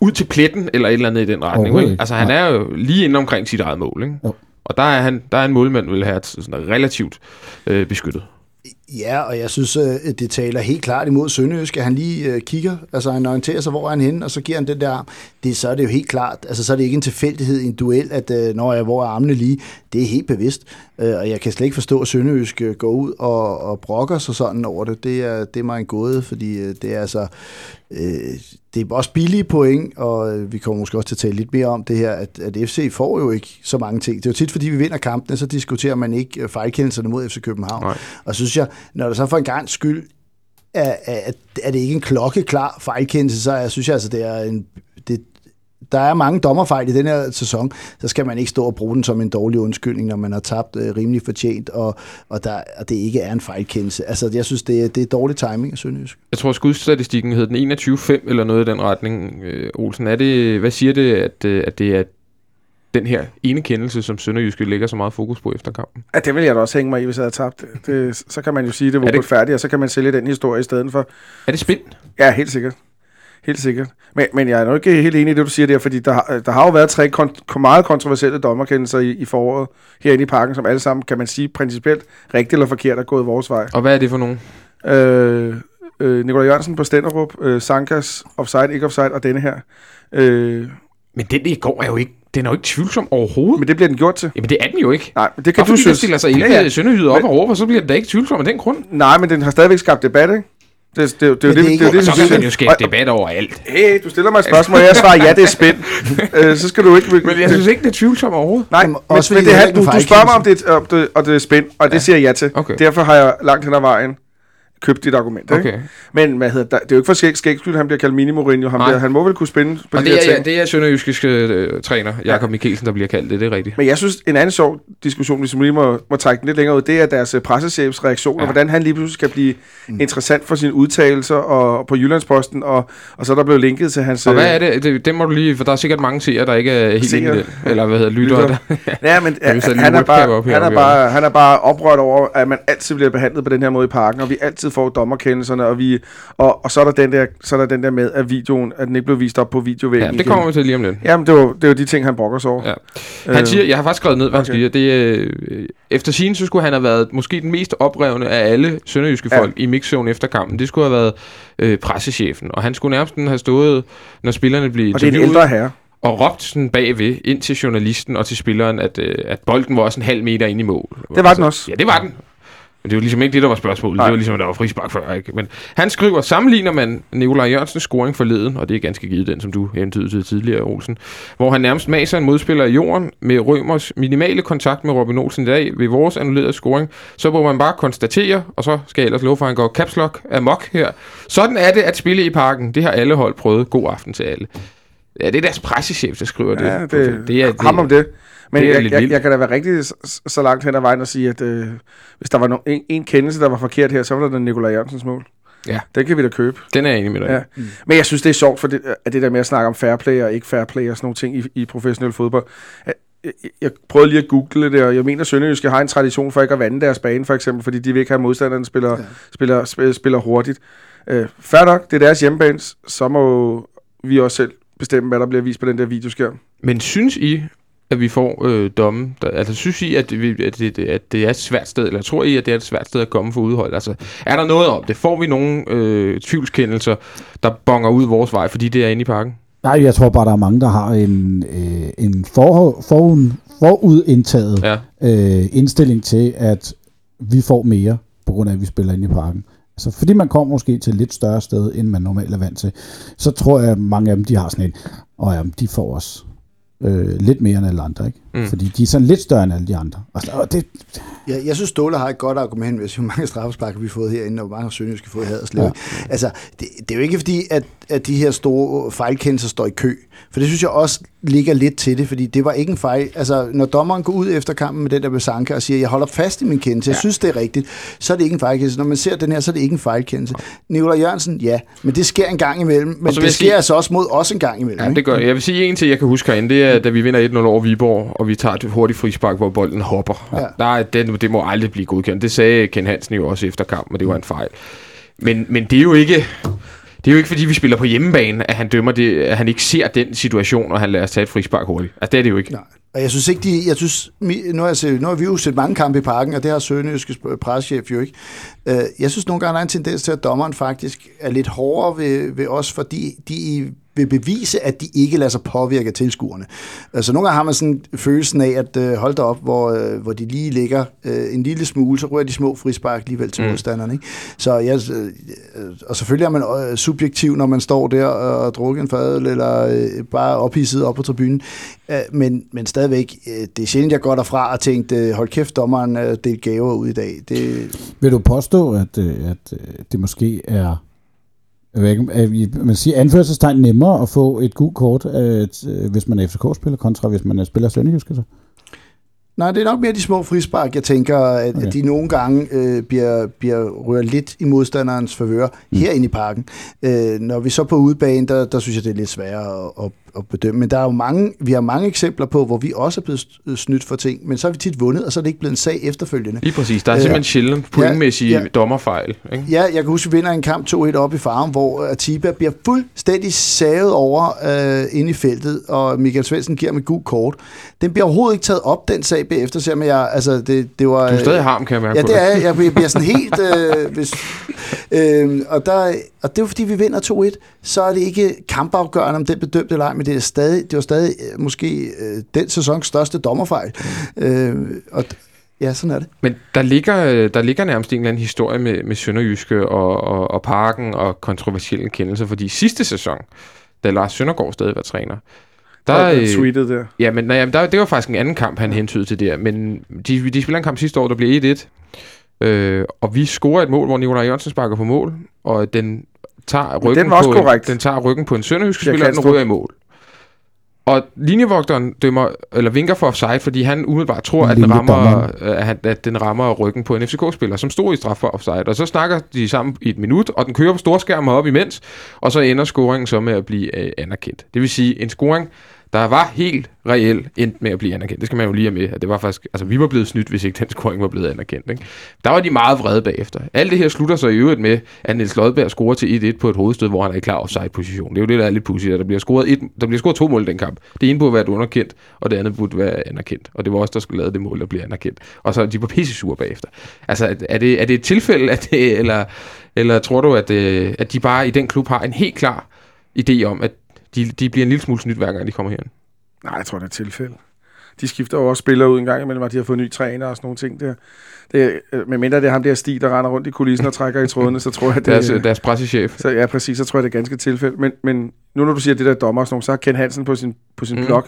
[SPEAKER 2] ud til pletten eller et eller andet i den retning. Ikke? Altså, han
[SPEAKER 3] Nej.
[SPEAKER 2] er jo lige inde omkring sit eget mål. Ikke?
[SPEAKER 3] Jo.
[SPEAKER 2] Og der er, han, der er en målmand, vil have sådan relativt øh, beskyttet.
[SPEAKER 5] Ja, og jeg synes, øh, det taler helt klart imod Sønderjysk, at han lige øh, kigger, altså han orienterer sig, hvor er han henne, og så giver han den der arm. Det, så er det jo helt klart, altså så er det ikke en tilfældighed i en duel, at øh, når jeg, hvor er armene lige, det er helt bevidst. Og jeg kan slet ikke forstå, at Sønderjysk går ud og, og brokker sig sådan over det. Det er, det er mig en gåde, fordi det er altså, øh, det er også billige point, og vi kommer måske også til at tale lidt mere om det her, at, at FC får jo ikke så mange ting. Det er jo tit, fordi vi vinder kampene, så diskuterer man ikke fejlkendelserne mod FC København.
[SPEAKER 2] Nej.
[SPEAKER 5] Og så synes jeg, når der så for en gang skyld er, er, er det ikke en klokkeklar fejlkendelse, så jeg synes jeg altså, det er en, det, der er mange dommerfejl i den her sæson, så skal man ikke stå og bruge den som en dårlig undskyldning, når man har tabt øh, rimelig fortjent, og, og, der, og det ikke er en fejlkendelse. Altså, jeg synes, det er, det er dårlig timing af Sønderjysk.
[SPEAKER 2] Jeg tror, skudstatistikken hed den 21-5 eller noget i den retning, øh, Olsen. Er det, hvad siger det, at, øh, at det er den her ene kendelse, som Sønderjyske lægger så meget fokus på efter kampen?
[SPEAKER 4] Ja, det vil jeg da også hænge mig i, hvis jeg havde tabt. Det, så kan man jo sige, at det var
[SPEAKER 2] Er det-
[SPEAKER 4] færdigt, og så kan man sælge den historie i stedet for.
[SPEAKER 2] Er det spind?
[SPEAKER 4] Ja, helt sikkert. Helt sikkert. Men, men jeg er nok ikke helt enig i det, du siger der, fordi der, har- der har jo været tre kon- meget kontroversielle dommerkendelser i, i foråret herinde i parken, som alle sammen, kan man sige, principielt rigtigt eller forkert er gået vores vej.
[SPEAKER 2] Og hvad er det for nogen?
[SPEAKER 4] Øh, øh, Nikolaj Jørgensen på Stenderup, øh, Sankas, offside, ikke offside, og denne her. Øh,
[SPEAKER 2] Men den i går er jo ikke, den er jo ikke tvivlsom overhovedet.
[SPEAKER 4] men det bliver den gjort til.
[SPEAKER 2] Jamen det er den jo ikke.
[SPEAKER 4] Nej, men det
[SPEAKER 2] Kan Hvorfor
[SPEAKER 4] du
[SPEAKER 2] der
[SPEAKER 4] synes.
[SPEAKER 2] stiller sig ikke ja, ja. Sønderjyde op og råber, så bliver den da ikke tvivlsom af den grund.
[SPEAKER 4] Nej, men den har stadigvæk skabt debat, ikke? Det, det, det, det, det,
[SPEAKER 5] Men
[SPEAKER 4] det,
[SPEAKER 5] det er
[SPEAKER 4] det,
[SPEAKER 5] ikke-
[SPEAKER 4] det,
[SPEAKER 2] så kan man jo skabe debat over alt.
[SPEAKER 4] Hey, du stiller mig et spørgsmål, og jeg svarer, ja, det er spænd. øh, så skal du ikke...
[SPEAKER 2] Men jeg synes ikke, det er tvivlsom overhovedet.
[SPEAKER 4] Nej, men, men
[SPEAKER 5] fordi
[SPEAKER 4] det du, du spørger mig, om det, om det, og det er spænd, og det siger jeg ja til.
[SPEAKER 2] Okay.
[SPEAKER 4] Derfor har jeg langt hen ad vejen købt dit argument. Ikke?
[SPEAKER 2] Okay.
[SPEAKER 4] Men hvad hedder, der, det er jo ikke for skæg, skægskyld, han bliver kaldt mini Mourinho. Han,
[SPEAKER 2] Nej.
[SPEAKER 4] han må vel kunne spænde på
[SPEAKER 2] Og
[SPEAKER 4] de
[SPEAKER 2] det er, ja,
[SPEAKER 4] ting.
[SPEAKER 2] det er Sønderjyskiske øh, træner, Jakob Mikkelsen, der bliver kaldt det, det er rigtigt.
[SPEAKER 4] Men jeg synes, en anden sjov diskussion, hvis man lige må, må trække den lidt længere ud, det er deres øh, pressechefs reaktioner,
[SPEAKER 2] Ja.
[SPEAKER 4] ja. hvordan han lige pludselig skal blive mm. interessant for sine udtalelser og, på Jyllandsposten, og, og så er der blevet linket til hans...
[SPEAKER 2] Og hvad
[SPEAKER 4] øh,
[SPEAKER 2] er det? det? Det må du lige, for der er sikkert mange seere, der ikke er helt inde. Eller hvad hedder lyttere.
[SPEAKER 4] Lyttere. Ja, men han, er bare,
[SPEAKER 2] her,
[SPEAKER 4] han, er bare, han er bare oprørt over, at man altid bliver behandlet på den her måde i parken, og vi altid får dommerkendelserne, og, vi, og, og så, er der den der, så er der den der med, at videoen, at den ikke blev vist op på videovæggen
[SPEAKER 2] Ja, det
[SPEAKER 4] igen.
[SPEAKER 2] kommer vi til lige om lidt.
[SPEAKER 4] Jamen, det var, det var de ting, han brokker sig over.
[SPEAKER 2] Ja. Han siger, jeg har faktisk skrevet ned, hvad han
[SPEAKER 4] okay.
[SPEAKER 2] siger. Det, er, øh, efter sin så skulle han have været måske den mest oprevne af alle sønderjyske
[SPEAKER 4] Ja.
[SPEAKER 2] folk i mixzone efter kampen. Det skulle have været øh, pressechefen. Og han skulle nærmest have stået, når spillerne blev
[SPEAKER 4] Og det er en ældre herre.
[SPEAKER 2] og råbt sådan bagved ind til journalisten og til spilleren, at, øh, at bolden var også en halv meter ind i mål.
[SPEAKER 4] Det var den også.
[SPEAKER 2] Ja, det var den. Men det var ligesom ikke det, der var spørgsmålet.
[SPEAKER 4] Nej.
[SPEAKER 2] Det var ligesom, at der var frispark før. Ikke? Men han skriver, sammenligner man Nikolaj Jørgensens scoring forleden, og det er ganske givet den, som du hentede til tidligere, Olsen, hvor han nærmest maser en modspiller i jorden med Rømers minimale kontakt med Robin Olsen i dag ved vores annullerede scoring, så må man bare konstatere, og så skal jeg ellers love for, at han går caps lock amok her. Sådan er det at spille i parken. Det har alle hold prøvet. God aften til alle. Ja, det er deres pressechef, der skriver det.
[SPEAKER 4] Ja, det,
[SPEAKER 2] det er,
[SPEAKER 4] ham om det. Men
[SPEAKER 2] det er
[SPEAKER 4] jeg,
[SPEAKER 2] lidt
[SPEAKER 4] jeg,
[SPEAKER 2] vildt.
[SPEAKER 4] jeg kan da være rigtig så, langt hen ad vejen og sige, at øh, hvis der var no, en, en kendelse, der var forkert her, så var det den Nikolaj Jørgensens mål.
[SPEAKER 2] Ja.
[SPEAKER 4] Den kan vi da købe.
[SPEAKER 2] Den er jeg enig med dig.
[SPEAKER 4] Ja. Mm. Men jeg synes, det er sjovt, for det, at det der med at snakke om fair play og ikke fair play og sådan nogle ting i, i professionel fodbold. Jeg, jeg, jeg prøvede lige at google det, og jeg mener, at Sønderjyske har en tradition for ikke at vande deres bane, for eksempel, fordi de vil ikke have modstanderne spiller, ja. spiller, spiller, spiller hurtigt. Øh, fair nok, det er deres hjemmebane, så må vi også selv bestemme, hvad der bliver vist på den der videoskærm.
[SPEAKER 2] Men synes I, at vi får øh, domme? Der, altså synes I, at, vi, at, det, at det er et svært sted, eller tror I, at det er et svært sted at komme for udhold? Altså, er der noget om det? Får vi nogle øh, tvivlskendelser, der bonger ud vores vej, fordi det er inde i parken?
[SPEAKER 3] Nej, jeg tror bare, der er mange, der har en, øh, en for, forud, forudindtaget
[SPEAKER 2] Ja.
[SPEAKER 3] øh, indstilling til, at vi får mere, på grund af, at vi spiller inde i parken. Altså, fordi man kommer måske til et lidt større sted, end man normalt er vant til, så tror jeg, at mange af dem, de har sådan et, og ja, de får også øh, lidt mere end alle andre, ikke?
[SPEAKER 2] Mm.
[SPEAKER 3] Fordi de er sådan lidt større end alle de andre. Altså, og det,
[SPEAKER 5] Jeg, jeg synes, Ståle har et godt argument ved, hvor mange straffesparker vi har fået herinde, og hvor mange sønderjyske har fået Haderslev. Ja. Altså, det, det er jo ikke fordi, at, at de her store fejlkendelser står i kø. For det synes jeg også ligger lidt til det, fordi det var ikke en fejl. Altså, når dommeren går ud efter kampen med den der besanke og siger, jeg holder fast i min kendelse, jeg synes, det er rigtigt, så er det ikke en fejlkendelse. Når man ser den her, så er det ikke en fejlkendelse. Nikolaj Jørgensen, ja, men det sker en gang imellem. Men det sker
[SPEAKER 2] sige-
[SPEAKER 5] altså også mod os en gang imellem.
[SPEAKER 2] Ja,
[SPEAKER 5] ikke?
[SPEAKER 2] det gør jeg. Jeg vil sige en ting, jeg kan huske herinde, det er, da vi vinder 1-0 over Viborg, og vi tager et hurtigt frispark, hvor bolden hopper.
[SPEAKER 5] Ja.
[SPEAKER 2] Der er, det, det må aldrig blive godkendt. Det sagde Ken Hansen jo også efter kampen, og det var en fejl. Men, men det er jo ikke... Det er jo ikke, fordi vi spiller på hjemmebane, at han dømmer det, at han ikke ser den situation, og han lader os tage et frispark hurtigt. Altså, det er det jo ikke.
[SPEAKER 5] Nej. Og jeg synes ikke, de, jeg synes, nu har, jeg set, nu har vi jo set mange kampe i parken, og det har Sønderjyske preschef jo ikke. Øh, Jeg synes nogle gange, der er en tendens til, at dommeren faktisk er lidt hårdere ved, ved os, fordi de vil bevise, at de ikke lader sig påvirke af tilskuerne. Altså nogle gange har man sådan følelsen af, at øh, hold da op, hvor, øh, hvor de lige ligger øh, en lille smule, så rører de små frispark alligevel til
[SPEAKER 2] Mm.
[SPEAKER 5] modstanderne. Ikke? Så jeg, øh, og selvfølgelig er man øh, subjektiv, når man står der og drukker en fadøl, eller øh, bare ophidset op på tribunen. Øh, men, men stadigvæk, øh, det er sjældent, jeg går derfra og tænkte, øh, hold kæft, dommeren øh, delte gaver ud i dag. Det,
[SPEAKER 3] vil du påstå, at, øh, at øh, det måske er Jeg ved ikke, vi- man siger anførselstegn nemmere at få et gult kort, øh, t- hvis man er FCK-spiller, kontra hvis man er spiller Sønderjysk. Altså.
[SPEAKER 5] Nej, det er nok mere de små frispark, jeg tænker, at,
[SPEAKER 3] Okay.
[SPEAKER 5] at de nogle gange øh, bliver, bliver rørt lidt i modstanderens favør mm. herinde i parken. Øh, når vi så på udebane, der, der synes jeg, det er lidt sværere at, at, at bedømme. Men der er jo mange, vi har mange eksempler på, hvor vi også er blevet snydt for ting, men så har vi tit vundet, og så er det ikke blevet en sag efterfølgende.
[SPEAKER 2] Lige præcis. Der er
[SPEAKER 5] Øh,
[SPEAKER 2] simpelthen sjældent pointmæssige
[SPEAKER 5] ja.
[SPEAKER 2] dommerfejl. Ikke?
[SPEAKER 5] Ja, jeg kan huske, vi vinder en kamp 2-1 op i farven, hvor Atiba bliver fuldstændig savet over øh, inde i feltet, og Michael Svendsen giver med gul kort. Den bliver overhovedet ikke taget op, den sag bagefter, selvom jeg, altså, det, det var...
[SPEAKER 2] Du er stadig harm, kan jeg mærke
[SPEAKER 5] Ja, det er jeg. Jeg bliver- bliver sådan helt... Øh, hvis, øh, og, der, og det er jo fordi, vi vinder 2-1, så er det ikke kampafgørende, om den bedømte eller ej, men det, er stadig, det var stadig øh, måske øh, den sæsons største dommerfejl. Øh, og ja, sådan er det.
[SPEAKER 2] Men der ligger, øh, der ligger nærmest en eller anden historie med, med Sønderjyske og, og, og Parken og kontroversielle kendelser, fordi sidste sæson, da Lars Søndergaard stadig var træner, der,
[SPEAKER 4] Der,
[SPEAKER 2] øh,
[SPEAKER 4] tweetet der.
[SPEAKER 2] ja, men, nej, der, det var faktisk en anden kamp, han hentydede til der, men de, de spiller en kamp sidste år, der bliver 1-1, øh, og vi scorer et mål, hvor Nikolaj Jørgensen sparker på mål, og den tager ryggen,
[SPEAKER 4] den var også
[SPEAKER 2] på, en,
[SPEAKER 4] korrekt.
[SPEAKER 2] den tager ryggen på en sønderjysk spiller, og den ryger i mål. Og linjevogteren dømmer, eller vinker for offside, fordi han umiddelbart tror, at den, rammer, at, at den rammer ryggen på en FCK-spiller, som stod i straf for offside. Og så snakker de sammen i et minut, og den kører på storskærm op imens, og så ender scoringen så med at blive øh, anerkendt. Det vil sige, en scoring, der var helt reelt endt med at blive anerkendt. Det skal man jo lige have med, at det var faktisk, altså vi var blevet snydt, hvis ikke den scoring var blevet anerkendt. Ikke? Der var de meget vrede bagefter. Alt det her slutter så i øvrigt med, at Niels Lodberg scorer til 1-1 på et hovedstød, hvor han er i klar offside-position. Det er jo det, der er lidt pudsigt, at der bliver scoret, et, der bliver scoret to mål i den kamp. Det ene burde være underkendt, og det andet burde være anerkendt. Og det var også der skulle lave det mål, der bliver anerkendt. Og så de var pisse sure bagefter. Altså, er det, er det et tilfælde, at det, eller, eller tror du, at, øh, at de bare i den klub har en helt klar idé om, at de, de bliver en lille smule snydt, hver gang de kommer herind?
[SPEAKER 4] Nej, jeg tror, det er et tilfælde. De skifter jo også spillere ud en gang imellem, og de har fået ny træner og sådan nogle ting der. Det, er- med mindre det er ham der Stig, der render rundt i kulissen og trækker i trådene, så tror jeg, det
[SPEAKER 2] Deres, deres pressechef.
[SPEAKER 4] Så, ja, præcis, så tror jeg, det er ganske tilfælde. Men, men nu når du siger det der dommer og sådan noget, så har Ken Hansen på sin, på sin
[SPEAKER 2] Mm.
[SPEAKER 4] mm. blog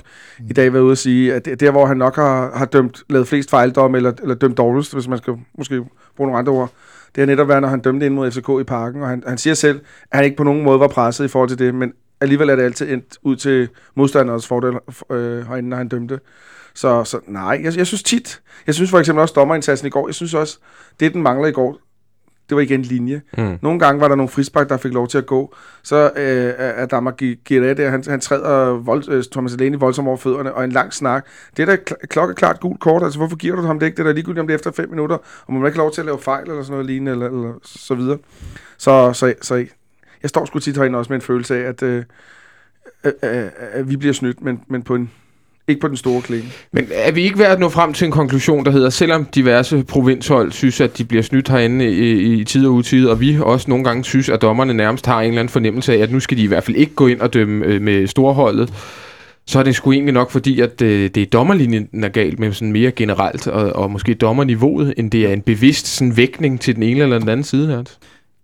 [SPEAKER 4] i dag været ude at sige, at det, der, hvor han nok har, har dømt, lavet flest fejldomme, eller, eller dømt dårligst, hvis man skal måske bruge nogle andre ord, det har netop været, når han dømte ind mod FCK i parken, og han, han siger selv, at han ikke på nogen måde var presset i forhold til det, men alligevel er det altid endt ud til modstanderens fordel øh, herinde, når han dømte. Så, så nej, jeg, jeg synes tit, jeg synes for eksempel også dommerindsatsen i går, jeg synes også, det den mangler i går, det var igen linje.
[SPEAKER 2] Mm.
[SPEAKER 4] Nogle gange var der nogle frispark, der fik lov til at gå. Så øh, er Adama Girette, der, han, han træder vold, øh, Thomas Aleni voldsomt over fødderne, og en lang snak. Det er da kl- klokkeklart gult kort, altså hvorfor giver du ham det ikke? Det er da ligegyldigt om det er efter fem minutter, og man ikke lov til at lave fejl eller sådan noget lignende, eller, eller så videre. Så, så, så jeg står sgu tit herinde også med en følelse af, at, øh, øh, øh, at vi bliver snydt, men, men på en, ikke på den store klinge.
[SPEAKER 2] Men er vi ikke ved at nå frem til en konklusion, der hedder, selvom diverse provinshold synes, at de bliver snydt herinde i, i tid og utid, og vi også nogle gange synes, at dommerne nærmest har en eller anden fornemmelse af, at nu skal de i hvert fald ikke gå ind og dømme øh, med storholdet, så er det sgu egentlig nok fordi, at øh, det er dommerlinjen, der er galt med sådan mere generelt, og, og måske dommerniveauet, end det er en bevidst sådan, vægtning til den ene eller den anden side her.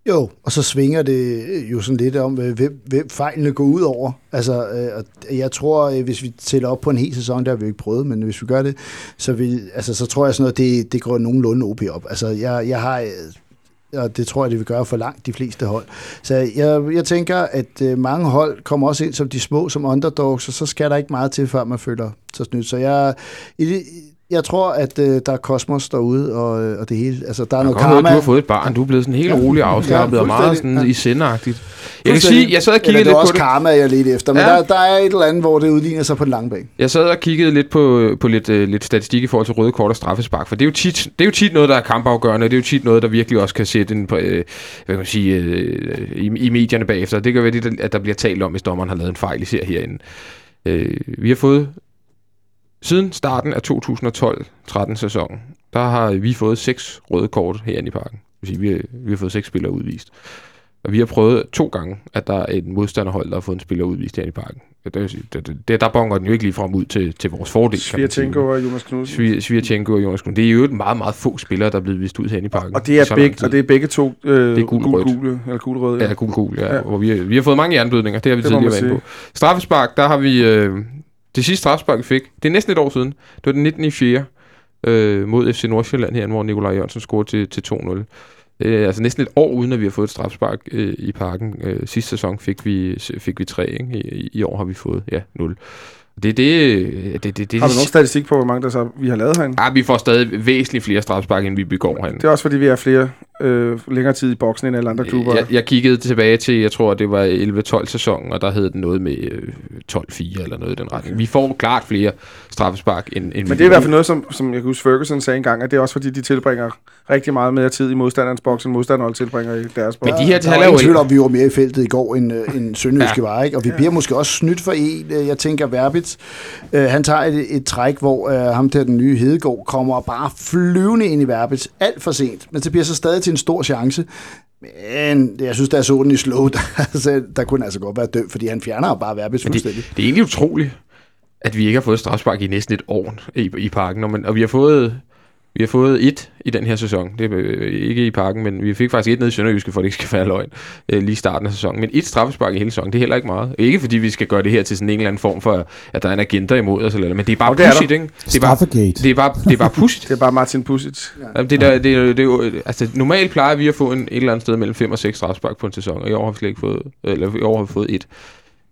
[SPEAKER 5] Jo, og så svinger det øh, jo sådan lidt om, øh, hvem, hvem fejlene går ud over. Altså, øh, og jeg tror, øh, hvis vi tæller op på en hel sæson, der har vi jo ikke prøvet, men hvis vi gør det, så, vil, altså, så tror jeg sådan noget, det, det går nogenlunde OP op. Altså, jeg, jeg har... Og det tror jeg, det vil gøre for langt de fleste hold. Så jeg, jeg tænker, at øh, mange hold kommer også ind som de små, som underdogs, og så skal der ikke meget til, før man føler sig snydt. Så jeg, i det, jeg tror, at øh, der er kosmos derude, og, øh, og det hele. Altså, der er noget
[SPEAKER 2] Godt høre,
[SPEAKER 5] karma.
[SPEAKER 2] Du har fået et barn, du er blevet sådan helt
[SPEAKER 5] Ja.
[SPEAKER 2] rolig og afslappet,
[SPEAKER 5] Ja,
[SPEAKER 2] og meget sådan
[SPEAKER 5] Ja.
[SPEAKER 2] i sindagtigt. Jeg kan sige, jeg sad og kiggede
[SPEAKER 5] det
[SPEAKER 2] lidt
[SPEAKER 5] er
[SPEAKER 2] på
[SPEAKER 5] også
[SPEAKER 2] det.
[SPEAKER 5] karma, jeg er lidt efter. Men
[SPEAKER 2] Ja.
[SPEAKER 5] ja. der, der er et eller andet, hvor det udligner sig på den lange bane.
[SPEAKER 2] Jeg sad og kiggede lidt på, på lidt, øh, lidt statistik i forhold til røde kort og straffespark, for det er, jo tit, det er jo tit noget, der er kampafgørende, det er jo tit noget, der virkelig også kan sætte en, på, øh, hvad kan man sige, øh, i, i medierne bagefter. Det kan være det, at der bliver talt om, hvis dommeren har lavet en fejl, især herinde. Øh, vi har fået, siden starten af 2012-13 sæsonen, der har vi fået seks røde kort herinde i parken. Det vil sige, vi, har, vi har fået seks spillere udvist. Og vi har prøvet to gange, at der er et modstanderhold, der har fået en spiller udvist herinde i parken. Det, det, der bonger den jo ikke lige frem ud til, til vores fordel.
[SPEAKER 4] Svirtjenko og Jonas Knudsen.
[SPEAKER 2] Svir- Svirtjenko og Jonas Kuhn. Det er jo et meget, meget få spillere, der er blevet vist ud herinde i parken.
[SPEAKER 4] Og det er, begge, og det er begge to øh,
[SPEAKER 2] Det er gul
[SPEAKER 4] gul, gule, eller gul rød.
[SPEAKER 2] Ja, gul, gul, ja.
[SPEAKER 4] Ja.
[SPEAKER 2] ja. Og vi, har, vi har fået mange jernblødninger, det har vi
[SPEAKER 4] Det
[SPEAKER 2] tidligere været på. Straffespark, der har vi... Øh, det sidste straffespark, vi fik, det er næsten et år siden. Det var den 19. i 4. Øh, mod FC Nordsjælland her, hvor Nikolaj Jørgensen scorede til, til 2-0. Øh, altså næsten et år uden, at vi har fået et strafspark øh, i parken. Øh, sidste sæson fik vi, fik vi tre, ikke? I, I år har vi fået, ja, 0. Det, det, det, det, det,
[SPEAKER 4] Har du nogen statistik på, hvor mange der så vi har lavet herinde?
[SPEAKER 2] Ja, vi får stadig væsentligt flere strafspark, end vi begår herinde.
[SPEAKER 4] Det er også fordi, vi er flere øh, længere tid i boksen end alle andre klubber.
[SPEAKER 2] Jeg, jeg kiggede tilbage til, jeg tror, det var 11-12 sæsonen, og der hed den noget med øh, 12-4 eller noget i den retning. Vi får klart flere straffespark, end, end
[SPEAKER 4] Men det er i hvert fald noget, som, som jeg kan huske Ferguson sagde engang, at det er også fordi, de tilbringer rigtig meget mere tid i modstanderens boks, end modstanderen tilbringer i deres boks.
[SPEAKER 2] Men de her
[SPEAKER 5] Der
[SPEAKER 2] tal
[SPEAKER 5] var
[SPEAKER 2] er jo ikke...
[SPEAKER 5] om, vi var mere i feltet i går, end, øh, end Sønderjyske
[SPEAKER 2] Ja.
[SPEAKER 5] var, ikke? Og vi bliver måske også snydt for en. Øh, Jeg tænker, Verbitz, øh, han tager et, et træk, hvor øh, ham der, den nye Hedegaard, kommer bare flyvende ind i Verbitz alt for sent. Men det bliver så stadig til en stor chance. Men jeg synes, jeg så den i slow, der, altså, der kunne altså godt være dømt, fordi han fjerner bare Verbitz
[SPEAKER 2] Men
[SPEAKER 5] fuldstændig.
[SPEAKER 2] det, det er egentlig utroligt, at vi ikke har fået strafspark i næsten et år i, i parken. Og, man, og vi har fået... Vi har fået et i den her sæson. Det er øh, ikke i parken, men vi fik faktisk et ned i Sønderjyske, for det ikke skal være løgn, øh, lige i starten af sæsonen. Men et straffespark i hele sæsonen, det er heller ikke meget. Ikke fordi vi skal gøre det her til sådan en eller anden form for, at der er en agenda imod os, eller, eller- men det er bare
[SPEAKER 4] det er
[SPEAKER 2] pudsigt, ikke? Det er bare,
[SPEAKER 3] Straffegate.
[SPEAKER 2] det er bare, det er bare pudsigt.
[SPEAKER 4] Det er bare Martin Pusic.
[SPEAKER 2] Jamen, det, der, det, er- det, er jo, altså, normalt plejer vi at få en, et eller andet sted mellem 5 og 6 strafspark på en sæson, og i år har vi slet ikke fået, eller i år har vi fået et.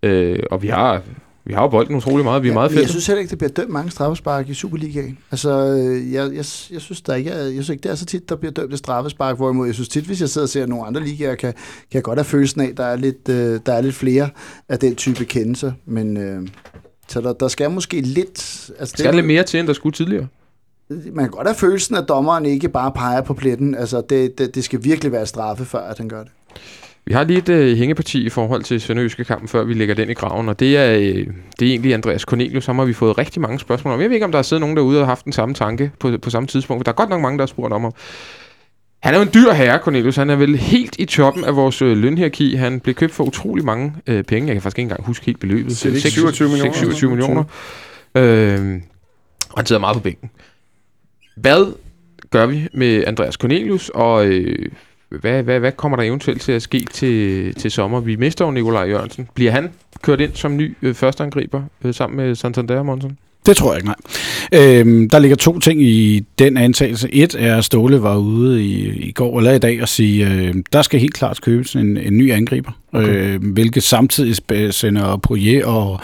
[SPEAKER 2] Øh, og vi har, vi har jo bolden utrolig meget, vi er meget
[SPEAKER 5] men jeg
[SPEAKER 2] fedt.
[SPEAKER 5] synes heller ikke, det bliver dømt mange straffespark i Superligaen. Altså, øh, jeg, jeg, jeg, synes, der ikke er, jeg synes ikke, det er så tit, der bliver dømt et straffespark, hvorimod jeg synes tit, hvis jeg sidder og ser nogle andre ligaer, kan, kan jeg godt have følelsen af, at der er lidt, øh, der er lidt flere af den type kendelser. Men øh, så der, der skal måske lidt... Altså,
[SPEAKER 2] Skal der lidt mere til, end der skulle tidligere?
[SPEAKER 5] man kan godt have følelsen, at dommeren ikke bare peger på pletten. Altså, det, det, det skal virkelig være straffe, før at han gør det.
[SPEAKER 2] Vi har lige et øh, hængeparti i forhold til Sønderjyske kampen, før vi lægger den i graven, og det er, øh, det er egentlig Andreas Cornelius. Ham har vi fået rigtig mange spørgsmål om. Jeg ved ikke, om der er siddet nogen derude og haft den samme tanke på, på samme tidspunkt. Der er godt nok mange, der har spurgt om ham. Han er jo en dyr herre, Cornelius. Han er vel helt i toppen af vores øh, lønhierarki. Han blev købt for utrolig mange øh, penge. Jeg kan faktisk ikke engang huske helt beløbet.
[SPEAKER 4] Så det er ikke 27 millioner?
[SPEAKER 2] 27 millioner. Øh, og han sidder meget på bænken. Hvad gør vi med Andreas Cornelius, og øh, hvad, hvad, hvad kommer der eventuelt til at ske til, til sommer? Vi mister jo Nikolaj Jørgensen. Bliver han kørt ind som ny øh, førsteangriber øh, sammen med Santander Monsen?
[SPEAKER 3] Det tror jeg ikke, nej. Øhm, der ligger to ting i den antagelse. Et er, at Ståle var ude i, i går eller i dag og sige, øh, der skal helt klart købes en, en ny angriber. Okay. Øh, hvilket samtidig sender Poirier og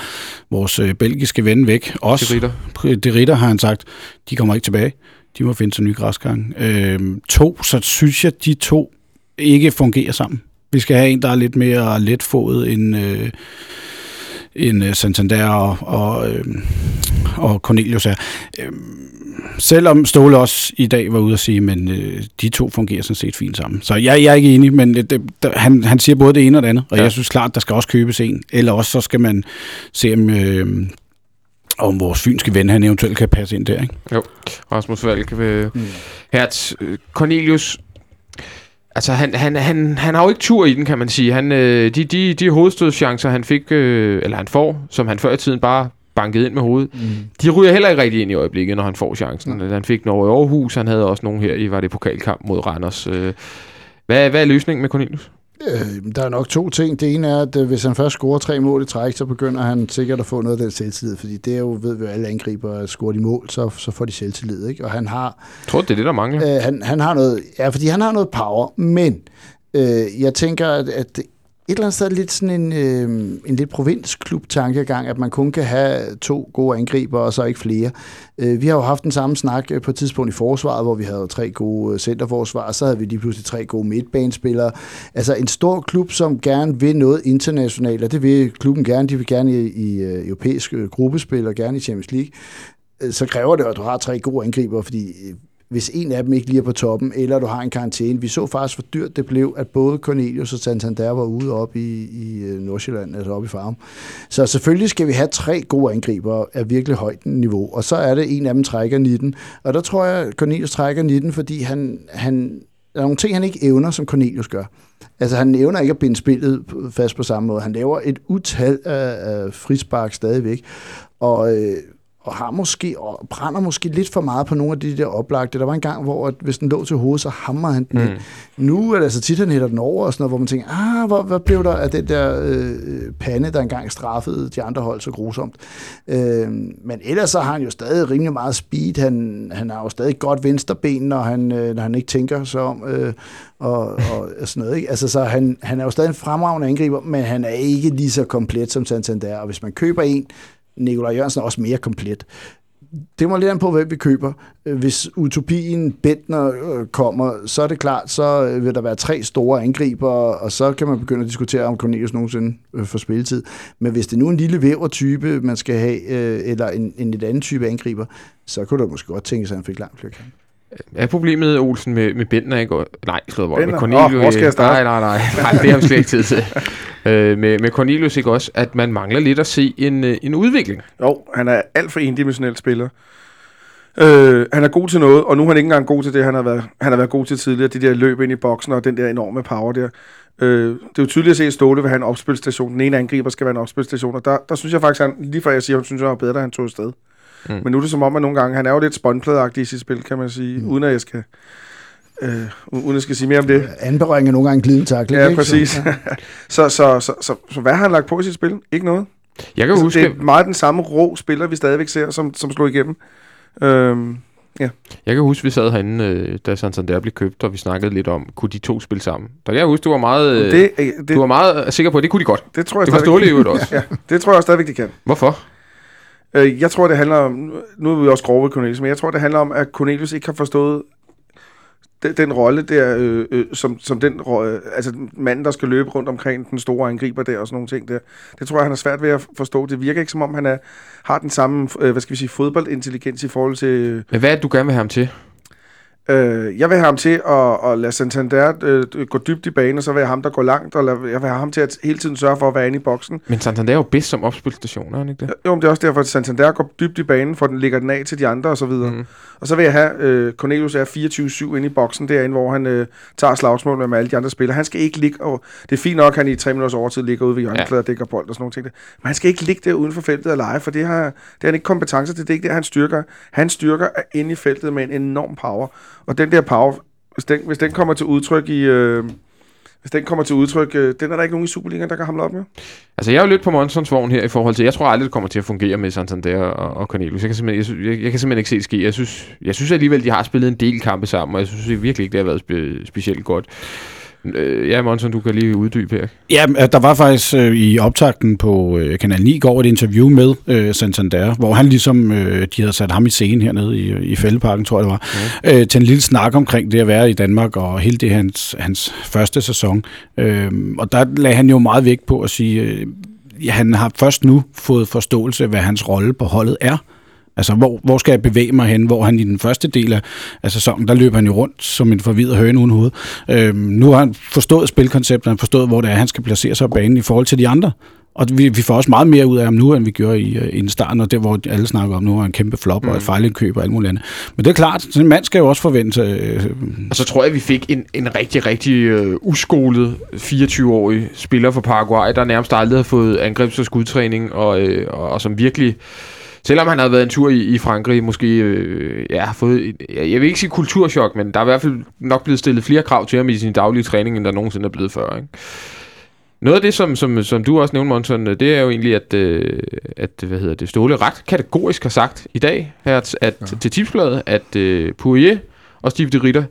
[SPEAKER 3] vores øh, belgiske ven væk. Også
[SPEAKER 2] Til Ritter?
[SPEAKER 3] De Ritter har han sagt, de kommer ikke tilbage. De må finde sig nye græsgange. Øhm, to, så synes jeg, de to ikke fungerer sammen. Vi skal have en, der er lidt mere letfodet end, øh, end øh, Santander og, og, øh, og Cornelius er. Øhm, selvom Ståle også i dag var ude at sige, men øh, de to fungerer sådan set fint sammen. Så jeg, jeg er ikke enig, men det, det, der, han, han siger både det ene og det andet, og
[SPEAKER 2] ja.
[SPEAKER 3] jeg synes klart, der skal også købes en. Eller også så skal man se, om, øh, om vores fynske ven, han eventuelt kan passe ind der. Ikke?
[SPEAKER 2] Rasmus Valk. Øh, Hertz, øh, Cornelius, altså han, han, han, han har jo ikke tur i den, kan man sige. Han, øh, de, de, de hovedstødschancer, han fik, øh, eller han får, som han før i tiden bare bankede ind med hovedet,
[SPEAKER 5] Mm.
[SPEAKER 2] de ryger heller ikke rigtig ind i øjeblikket, når han får chancen. Han fik noget i Aarhus, han havde også nogen her i, var det pokalkamp mod Randers. Øh, hvad, hvad er løsningen med Cornelius?
[SPEAKER 5] Øh, der er nok to ting. Det ene er, at øh, hvis han først scorer tre mål i træk, så begynder han sikkert at få noget af den selvtillid, fordi det er jo, ved vi alle angriber, scorer de mål, så, så får de selvtillid, ikke? Og han har,
[SPEAKER 2] Jeg tror, det er det, der mangler.
[SPEAKER 5] øh, han, han har noget, ja, fordi han har noget power, men øh, jeg tænker, at, at et eller andet sted lidt sådan en, øh, en lidt provinsklub-tankegang, at man kun kan have to gode angriber, og så ikke flere. Øh, vi har jo haft den samme snak øh, på et tidspunkt i forsvaret, hvor vi havde tre gode øh, centerforsvar, og så havde vi lige pludselig tre gode midtbanespillere. Altså en stor klub, som gerne vil noget internationalt, og det vil klubben gerne, de vil gerne i, i øh, europæisk gruppespil, og gerne i Champions League, øh, så kræver det, at du har tre gode angriber, fordi øh, hvis en af dem ikke lige er på toppen, eller du har en karantæne. Vi så faktisk, hvor dyrt det blev, at både Cornelius og Santander var ude op i, i øh, Nordsjælland, altså op i Farum. Så selvfølgelig skal vi have tre gode angriber af virkelig højt niveau, og så er det en af dem trækker 19. Og der tror jeg, at Cornelius trækker 19, fordi han, han, der er nogle ting, han ikke evner, som Cornelius gør. Altså, han evner ikke at binde spillet fast på samme måde. Han laver et utal af, af frispark stadigvæk. Og, øh, og har måske, og brænder måske lidt for meget på nogle af de der oplagte. Der var en gang, hvor at hvis den lå til hovedet, så hammer han den mm. ind. Nu er det altså tit, han hætter den over og sådan noget, hvor man tænker, ah, hvor, hvad blev der af den der øh, pande, der engang straffede de andre hold så grusomt. Øh, men ellers så har han jo stadig rimelig meget speed. Han, han har jo stadig godt venstreben, når han, øh, når han ikke tænker sig om. Øh, og, og sådan noget. Ikke? Altså, så han, han er jo stadig en fremragende angriber, men han er ikke lige så komplet som Santander. Og hvis man køber en, Nikolaj Jørgensen er også mere komplet. Det må lidt an på, hvem vi køber. Hvis utopien Bentner øh, kommer, så er det klart, så øh, vil der være tre store angriber, og så kan man begynde at diskutere, om Cornelius nogensinde øh, får spilletid. Men hvis det nu er en lille vævertype, man skal have, eller en, en lidt anden type angriber, så kunne du måske godt tænke sig, at han fik langt flere kampe.
[SPEAKER 2] Er problemet, Olsen, med, med Bentner, ikke? Nej, slået vold. Med Cornelius.
[SPEAKER 4] Åh, hvor skal jeg starte?
[SPEAKER 2] Nej, nej, nej. nej det har vi slet ikke tid til. øh, med, med Cornelius, ikke også? At man mangler lidt at se en, øh, en udvikling.
[SPEAKER 4] Jo, han er alt for endimensionel spiller. Øh, han er god til noget, og nu er han ikke engang god til det, han har været, han har været god til tidligere. De der løb ind i boksen og den der enorme power der. Øh, det er jo tydeligt at se, at Ståle vil have en opspilstation. Den ene angriber skal være en opspilstation, og der, der synes jeg faktisk, han, lige før jeg siger, at han synes, at han var bedre, da han tog afsted. Mm. Men nu er det som om, at nogle gange, han er jo lidt spåndpladeagtig i sit spil, kan man sige, mm. uden at jeg skal... Øh, uden at jeg skal sige mere om det.
[SPEAKER 5] Anberøring er nogle gange glidende takling.
[SPEAKER 4] Ja,
[SPEAKER 5] ikke?
[SPEAKER 4] præcis.
[SPEAKER 5] Så, ja.
[SPEAKER 4] så, så, så, så, så, hvad har han lagt på i sit spil? Ikke noget.
[SPEAKER 2] Jeg kan
[SPEAKER 4] Altså,
[SPEAKER 2] huske,
[SPEAKER 4] det er meget den samme rå spiller, vi stadigvæk ser, som, som slog igennem. Øhm,
[SPEAKER 2] jeg kan huske, vi sad herinde, øh, da Santander blev købt, og vi snakkede lidt om, kunne de to spille sammen? Der kan jeg huske, du var meget, øh,
[SPEAKER 4] det, øh, det,
[SPEAKER 2] du var meget sikker på, at det kunne de godt.
[SPEAKER 4] det tror jeg
[SPEAKER 2] Det var
[SPEAKER 4] stadigvæk-
[SPEAKER 2] øvrigt også.
[SPEAKER 4] ja, det tror jeg stadigvæk, de kan.
[SPEAKER 2] Hvorfor?
[SPEAKER 4] Øh, jeg tror, det handler om... Nu er vi også grove ved Cornelius, men jeg tror, det handler om, at Cornelius ikke har forstået den, den rolle der, øh, øh, som, som den, øh, altså manden, der skal løbe rundt omkring den store angriber der og sådan nogle ting der. Det tror jeg, han har svært ved at forstå. Det virker ikke som om, han er, har den samme, øh, hvad skal vi sige, fodboldintelligens i forhold til... Øh,
[SPEAKER 2] Men hvad er det, du gerne vil have ham til?
[SPEAKER 4] Øh, jeg vil have ham til at, at lade Santander øh, gå dybt i banen, og så vil jeg ham, der går langt, og lade, jeg vil have ham til at hele tiden sørge for at være inde i boksen.
[SPEAKER 2] Men Santander er jo bedst som opspilstation, er han ikke det?
[SPEAKER 4] Jo, men det er også derfor, at Santander går dybt i banen, for den ligger den af til de andre og så videre. Mm. Og så vil jeg have, øh, Cornelius er 24-7 inde i boksen derinde, hvor han øh, tager slagsmål med alle de andre spillere. Han skal ikke ligge, og det er fint nok, at han i tre minutters overtid ligger ude ved hjørnefladet og dækker bold og sådan nogle ting. der. Men han skal ikke ligge der uden for feltet og lege, for det har, det har han ikke kompetencer til. Det er ikke der, han styrker. Han styrker er inde i feltet med en enorm power. Og den der power, hvis den, hvis den kommer til udtryk i... Øh, hvis den kommer til udtryk, øh, den er der ikke nogen i Superligaen, der kan hamle op med.
[SPEAKER 2] Altså, jeg er jo lidt på Monsons vogn her i forhold til, jeg tror aldrig, det kommer til at fungere med Santander og, og Cornelius. Jeg kan, simpelthen, jeg, jeg, jeg kan simpelthen ikke se det ske. Jeg synes, jeg synes alligevel, de har spillet en del kampe sammen, og jeg synes virkelig ikke, det har været spe, specielt godt. Øh, ja, Monson, du kan lige uddybe her.
[SPEAKER 3] Ja, der var faktisk øh, i optakten på øh, Kanal 9 i går et interview med øh, Santander, hvor han ligesom, øh, de havde sat ham i scenen hernede i, i Fældeparken, tror jeg det var, mm. øh, til en lille snak omkring det at være i Danmark og hele det hans, hans første sæson. Øh, og der lagde han jo meget vægt på at sige, øh, ja, han har først nu fået forståelse af, hvad hans rolle på holdet er. Altså, hvor, hvor skal jeg bevæge mig hen? Hvor han i den første del af, af sæsonen, der løber han jo rundt som en forvirret høne uden hoved. Øhm, nu har han forstået spilkonceptet, han har forstået, hvor det er, han skal placere sig på banen i forhold til de andre. Og vi, vi får også meget mere ud af ham nu, end vi gjorde i, øh, i starten, og det, hvor alle snakker om nu, er en kempe flop mm. og et fejlindkøb og alt muligt andet. Men det er klart, sådan en mand skal jo også forvente... Øh,
[SPEAKER 2] Og så tror jeg, vi fik en, en rigtig, rigtig øh, uskolet 24-årig spiller fra Paraguay, der nærmest aldrig har fået angrebs- og skudtræning, og, øh, og, og som virkelig... Selvom han havde været en tur i, i Frankrig, måske øh, ja, har fået, et- jeg jeg vil ikke sige kulturschok, men der er i hvert fald nok blevet stillet flere krav til ham i sin daglige træning, end der nogensinde er blevet før. Ikke? Noget af det, som, som, som du også nævnte, Monson, øh, det er jo egentlig, at, øh, at hvad hedder det, Ståle ret kategorisk har sagt i dag her at, at, ja. til tipsbladet, at øh, Poirier og Steve de Ritter,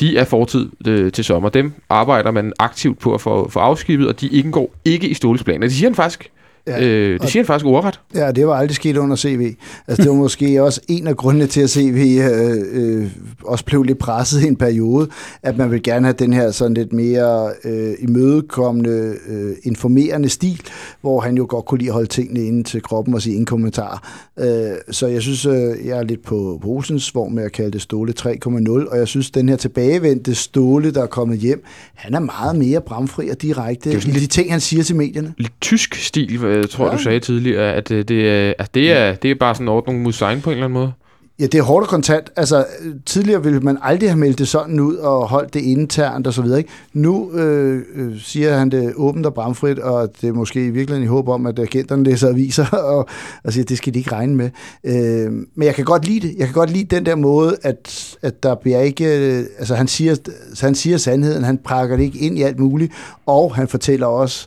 [SPEAKER 2] de er fortid øh, til sommer. Dem arbejder man aktivt på at få, få afskibet, og de indgår ikke i Ståles planer. Det siger han faktisk.
[SPEAKER 5] Ja,
[SPEAKER 2] øh, det siger han faktisk ordret.
[SPEAKER 5] Ja, det var aldrig sket under CV. Altså, det var måske også en af grundene til, at CV øh, øh, også blev lidt presset i en periode, at man vil gerne have den her sådan lidt mere øh, imødekommende, øh, informerende stil, hvor han jo godt kunne lide at holde tingene inde til kroppen og sige ingen kommentar. Øh, så jeg synes, øh, jeg er lidt på Rosens vogn med at kalde det Ståle 3.0, og jeg synes, den her tilbagevendte Ståle, der er kommet hjem, han er meget mere bramfri og direkte
[SPEAKER 2] Det er
[SPEAKER 5] i de ting, han siger til medierne.
[SPEAKER 2] Lidt tysk stil, øh, tror
[SPEAKER 5] Ja.
[SPEAKER 2] du sagde tidligere, at øh, det, er, at det, er, det er bare sådan en ordning mod sign på en eller anden måde.
[SPEAKER 5] Ja, det er hårdt og kontant. Altså, tidligere ville man aldrig have meldt det sådan ud og holdt det internt og så videre. Ikke? Nu øh, øh, siger han det åbent og bramfrit, og det er måske i virkeligheden i håb om, at agenterne læser aviser og, og siger, at det skal de ikke regne med. Øh, men jeg kan godt lide det. Jeg kan godt lide den der måde, at, at der bliver ikke... Øh, altså, han siger, han siger sandheden, han prakker det ikke ind i alt muligt, og han fortæller også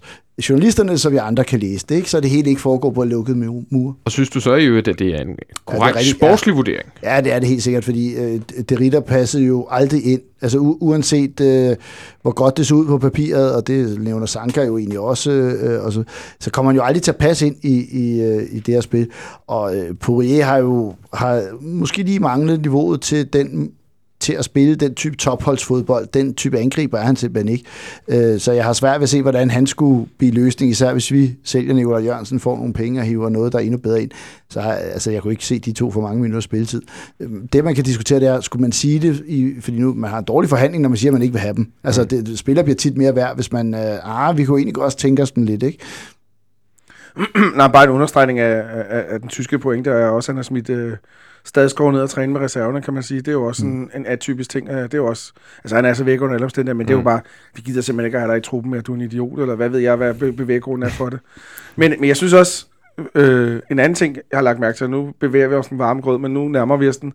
[SPEAKER 5] journalisterne, så vi andre kan læse det, ikke? så det hele ikke foregår på et lukket mur.
[SPEAKER 2] Og synes du så i øvrigt, at det er en korrekt ja, er rigtig, sportslig
[SPEAKER 5] ja.
[SPEAKER 2] vurdering?
[SPEAKER 5] Ja, det er det helt sikkert, fordi øh, Derrida passede jo aldrig ind. Altså u- uanset øh, hvor godt det så ud på papiret, og det nævner Sanka jo egentlig også, øh, og så, så kommer han jo aldrig til at passe ind i, i, øh, i det her spil. Og øh, Poirier har jo har måske lige manglet niveauet til den til at spille den type topholdsfodbold. Den type angriber er han simpelthen ikke. Øh, så jeg har svært ved at se, hvordan han skulle blive løsning, især hvis vi sælger Nikolaj Jørgensen, får nogle penge og hiver noget, der er endnu bedre ind. Så har, altså, jeg kunne ikke se de to for mange minutter spilletid. Øh, det, man kan diskutere, det er, skulle man sige det, i, fordi nu man har en dårlig forhandling, når man siger, at man ikke vil have dem. Altså, mm. det, spiller bliver tit mere værd, hvis man, øh, ah, vi kunne egentlig også tænke os den lidt, ikke?
[SPEAKER 4] Nej, bare en understregning af, af, af den tyske pointe, er også, at han har smidt øh, stadig skåret ned og træne med reserverne, kan man sige. Det er jo også mm. en, en atypisk ting. Det er jo også, altså han er så væk under alle omstændigheder, men mm. det er jo mm. bare, vi gider simpelthen ikke at have dig i truppen med, at du er en idiot, eller hvad ved jeg, hvad bevæggrunden er for det. Men, men jeg synes også, øh, en anden ting, jeg har lagt mærke til, nu bevæger vi os en varme grød, men nu nærmer vi os den.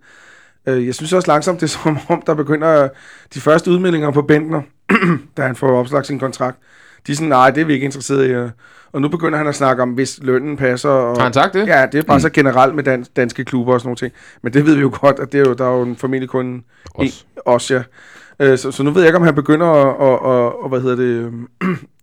[SPEAKER 4] Øh, jeg synes også langsomt, det er som om, der begynder de første udmeldinger på Bentner, da han får opslag sin kontrakt. De er sådan, nej, det er vi ikke interesseret i. Og nu begynder han at snakke om, hvis lønnen passer. Og,
[SPEAKER 2] har han sagt det?
[SPEAKER 4] Ja, det er bare mm. så generelt med dans, danske klubber og sådan nogle ting. Men det ved vi jo godt, at det er jo, der er jo formentlig kun os, en, os ja. Øh, så, så nu ved jeg ikke, om han begynder at, at, at, at hvad hedder det,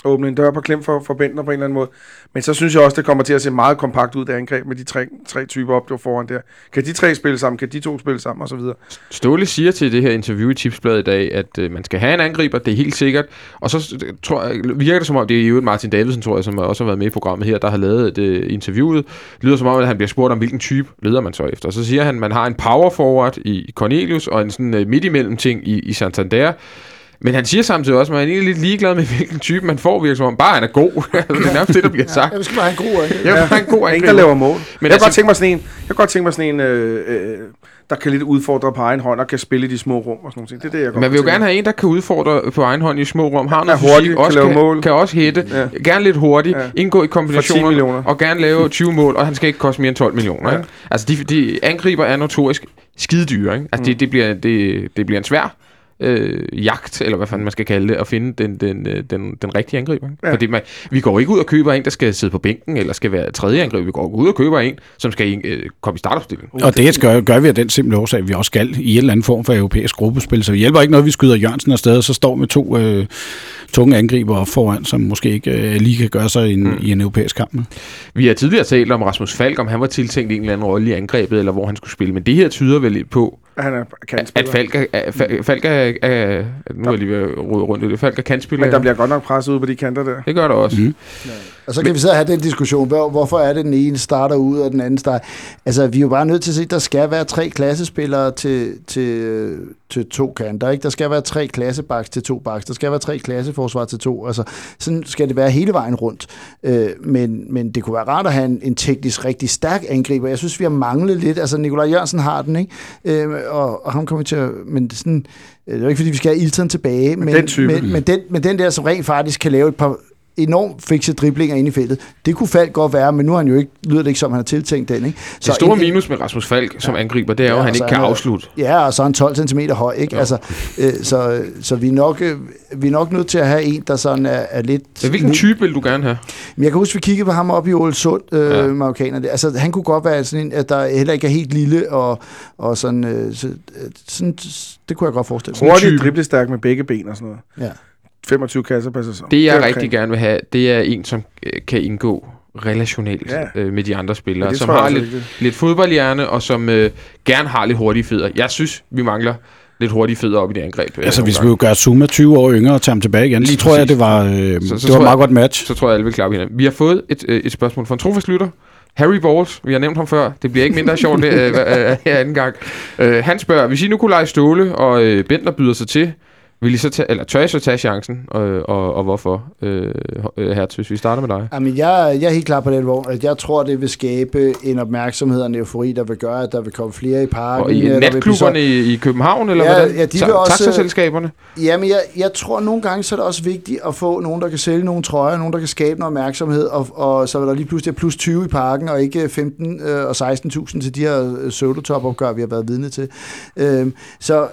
[SPEAKER 4] åbne en dør på klem for, for Bentner på en eller anden måde. Men så synes jeg også, det kommer til at se meget kompakt ud, det angreb med de tre, tre typer op der foran der. Kan de tre spille sammen? Kan de to spille sammen? Og så videre.
[SPEAKER 2] Ståle siger til det her interview i Tipsbladet i dag, at øh, man skal have en angriber, det er helt sikkert. Og så øh, tror jeg, virker det som om, det er jo Martin Davidsen, tror jeg, som også har været med i programmet her, der har lavet det, interviewet. Det lyder som om, at han bliver spurgt om, hvilken type leder man så efter. Og så siger han, at man har en power forward i Cornelius, og en sådan øh, midt imellem ting i, i Santander. Men han siger samtidig også, at man er lidt ligeglad med, hvilken type man får, om. Bare han er god. Altså, det er nærmest det, der bliver sagt.
[SPEAKER 5] Ja, jeg skal bare have en god
[SPEAKER 4] angriber. Jeg vil have en god angriber. der laver mål. Men jeg, altså, godt tænke mig sådan en, jeg kan godt tænke mig sådan en, øh, øh, der kan lidt udfordre på egen hånd og kan spille i de små rum og sådan noget. Det er det, jeg godt
[SPEAKER 2] Man vil jo gerne have en, der kan udfordre på egen hånd i små rum. Har
[SPEAKER 4] noget hurtigt, fysik, også kan, lave mål.
[SPEAKER 2] kan også hætte. Ja. Gerne lidt hurtigt, ja. indgå i kombinationer og gerne lave 20 mål, og han skal ikke koste mere end 12 millioner. Ja. Ikke? Altså, de, de angriber er notorisk skide dyre. Ikke? Altså, mm. det, det, bliver, det, det bliver en svær øh, jagt, eller hvad fanden man skal kalde det, at finde den, den, øh, den, den rigtige angriber. Ikke? Ja. Fordi man, vi går ikke ud og køber en, der skal sidde på bænken, eller skal være tredje angriber. Vi går ud og køber en, som skal øh, komme i startopstillingen.
[SPEAKER 3] Og det gør, gør vi af den simple årsag, at vi også skal i en eller anden form for europæisk gruppespil. Så vi hjælper ikke noget, vi skyder Jørgensen afsted, og så står med to øh, tunge angriber op foran, som måske ikke øh, lige kan gøre sig in, mm. i en europæisk kamp.
[SPEAKER 2] Vi har tidligere talt om Rasmus Falk, om han var tiltænkt en eller anden rolle i angrebet, eller hvor han skulle spille. Men det her tyder vel på,
[SPEAKER 4] han er
[SPEAKER 2] kantspiller. At Falk er, Falk er, er, nu er jeg lige ved at rundt i det, Falk er kantspiller.
[SPEAKER 4] Men der bliver godt nok presset ud på de kanter der.
[SPEAKER 2] Det gør der også. Mm.
[SPEAKER 5] Og så kan Men, vi så have den diskussion, hvor, hvorfor er det den ene starter ud, og den anden starter... Altså, vi er jo bare nødt til at se, at der skal være tre klassespillere til, til, til to kanter, ikke? Der skal være tre klassebaks til to baks, der skal være tre klasseforsvar til to, altså, sådan skal det være hele vejen rundt. Øh, men, men det kunne være rart at have en, en teknisk rigtig stærk angriber. Jeg synes, vi har manglet lidt, altså Nikolaj Jørgensen har den, ikke? Øh, og, og ham kommer til at... Men sådan, det er jo ikke, fordi vi skal have Ilton tilbage, men, men, den, type. men, men, den, men den der, som rent faktisk kan lave et par enormt fikse driblinger ind i feltet. Det kunne Falk godt være, men nu har han jo ikke, lyder det ikke som, han har tiltænkt den. Ikke?
[SPEAKER 2] Så det store en, minus med Rasmus Falk som ja, angriber, det er jo, at han ikke kan han, afslutte.
[SPEAKER 5] Ja, og så er han 12 cm høj. Ikke? Altså, øh, så så vi, er nok, øh, vi er nok nødt til at have en, der sådan er, er lidt...
[SPEAKER 2] Ja, hvilken type vil du gerne have?
[SPEAKER 5] Men jeg kan huske, vi kiggede på ham op i Ålesund, øh, ja. marokkaner. Altså, han kunne godt være sådan en, at der heller ikke er helt lille, og, og sådan, øh, så, sådan, det kunne jeg godt forestille
[SPEAKER 4] mig. Hurtigt, driblestærk med begge ben og sådan noget. Ja. 25 kasser per sæson.
[SPEAKER 2] Det jeg det rigtig gerne vil have, det er en, som øh, kan indgå relationelt ja. øh, med de andre spillere, ja, som har lidt, lidt fodboldhjerne, og som øh, gerne har lidt hurtige fødder. Jeg synes, vi mangler lidt hurtige fødder op i det angreb.
[SPEAKER 3] Øh, altså, hvis vi jo gør Zuma 20 år yngre og tager ham tilbage igen, Lige så tror jeg, det var, øh, så, så det var et meget godt match.
[SPEAKER 2] Så tror jeg, alle vil klare hinanden. Vi har fået et, øh, et spørgsmål fra en trofast lytter. Harry Balls, vi har nævnt ham før. Det bliver ikke mindre sjovt øh, øh, her anden gang. Øh, han spørger, hvis I nu kunne lege Ståle, og øh, Bentner byder sig til, Vil I så tage, eller tør I så tage chancen, og, og, og hvorfor, øh, Hertz, hvis vi starter med dig?
[SPEAKER 5] Jamen, jeg, jeg er helt klar på den vogn, at jeg tror, det vil skabe en opmærksomhed og en eufori, der vil gøre, at der vil komme flere i parken.
[SPEAKER 2] Og i
[SPEAKER 5] øh,
[SPEAKER 2] natklubberne i, i København, eller
[SPEAKER 5] Ja,
[SPEAKER 2] hvordan?
[SPEAKER 5] ja, de vil
[SPEAKER 2] Ta-
[SPEAKER 5] også-
[SPEAKER 2] Taxaselskaberne?
[SPEAKER 5] Jamen, jeg, jeg tror nogle gange, så er det også vigtigt at få nogen, der kan sælge nogle trøjer, nogen, der kan skabe noget opmærksomhed, og, og så er der lige pludselig plus 20 i parken, og ikke 15 øh, og 16.000 til de her øh, pseudotop-opgør, vi har været vidne til. Øhm, så øh,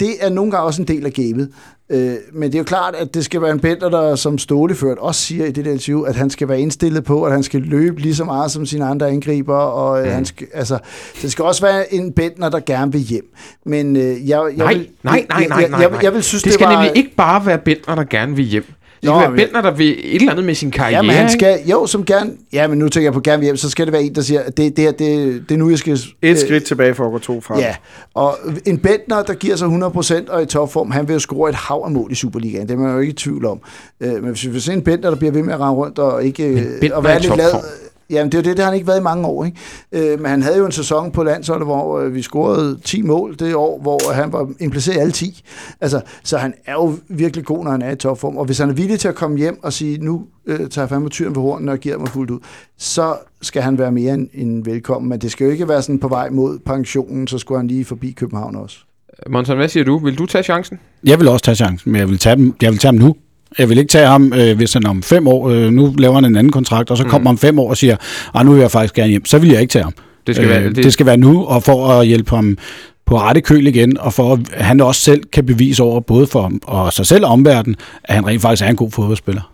[SPEAKER 5] det er nogle gange også en del af gamet. Øh, men det er jo klart, at det skal være en Bender, der som Ståle ført også siger i det der interview, at han skal være indstillet på, at han skal løbe lige så meget som sine andre angriber, og øh,
[SPEAKER 2] Mm.
[SPEAKER 5] han skal, altså, det skal også være en Bender, der gerne vil hjem. Men øh, jeg, jeg
[SPEAKER 2] Nej,
[SPEAKER 5] vil,
[SPEAKER 2] nej, nej, nej,
[SPEAKER 5] jeg,
[SPEAKER 2] nej,
[SPEAKER 5] jeg,
[SPEAKER 2] nej.
[SPEAKER 5] jeg vil synes,
[SPEAKER 2] det
[SPEAKER 5] det,
[SPEAKER 2] skal
[SPEAKER 5] var,
[SPEAKER 2] nemlig ikke bare være Bentner, der gerne vil hjem. Det skal
[SPEAKER 5] Nå,
[SPEAKER 2] være
[SPEAKER 5] men-
[SPEAKER 2] Bentner, der vil et eller andet med sin karriere.
[SPEAKER 5] Ja, men han skal, jo, som gerne, ja, men nu tænker jeg på gerne hjem, så skal det være en, der siger, at det, det, her, det, det er nu, jeg skal...
[SPEAKER 4] Et skridt tilbage for at gå to frem.
[SPEAKER 5] Ja, og en Bentner, der giver sig 100% og i topform, han vil jo score et hav af mål i Superligaen. Det er man jo ikke i tvivl om. Øh, men hvis vi vil se en Bentner, der bliver ved med at rende rundt og ikke... øh,
[SPEAKER 2] Bentner
[SPEAKER 5] og være
[SPEAKER 2] i
[SPEAKER 5] lidt glad. Jamen, det er det, det har han ikke været i mange år. Ikke? Øh, men han havde jo en sæson på landsholdet, hvor øh, vi scorede 10 mål det år, hvor han var impliceret i alle 10. Altså, så han er jo virkelig god, når han er i topform. Og hvis han er villig til at komme hjem og sige, nu øh, tager jeg fandme tyren på hornen og giver mig fuldt ud, så skal han være mere end, end velkommen. Men det skal jo ikke være sådan på vej mod pensionen, så skulle han lige forbi København også.
[SPEAKER 2] Monson, hvad siger du? Vil du tage chancen?
[SPEAKER 3] Jeg vil også tage chancen, men jeg vil tage, dem, jeg vil tage ham nu. Jeg vil ikke tage ham, øh, hvis han om fem år, øh, nu laver han en anden kontrakt, og så kommer
[SPEAKER 2] Mm.
[SPEAKER 3] han om fem år og siger, ah, nu vil jeg faktisk gerne hjem. Så vil jeg ikke tage ham.
[SPEAKER 2] Det skal, være,
[SPEAKER 3] Øh, det... det skal være nu, og for at hjælpe ham på rette køl igen, og for at han også selv kan bevise over, både for ham og sig selv og omverdenen, at han rent faktisk er en god fodboldspiller.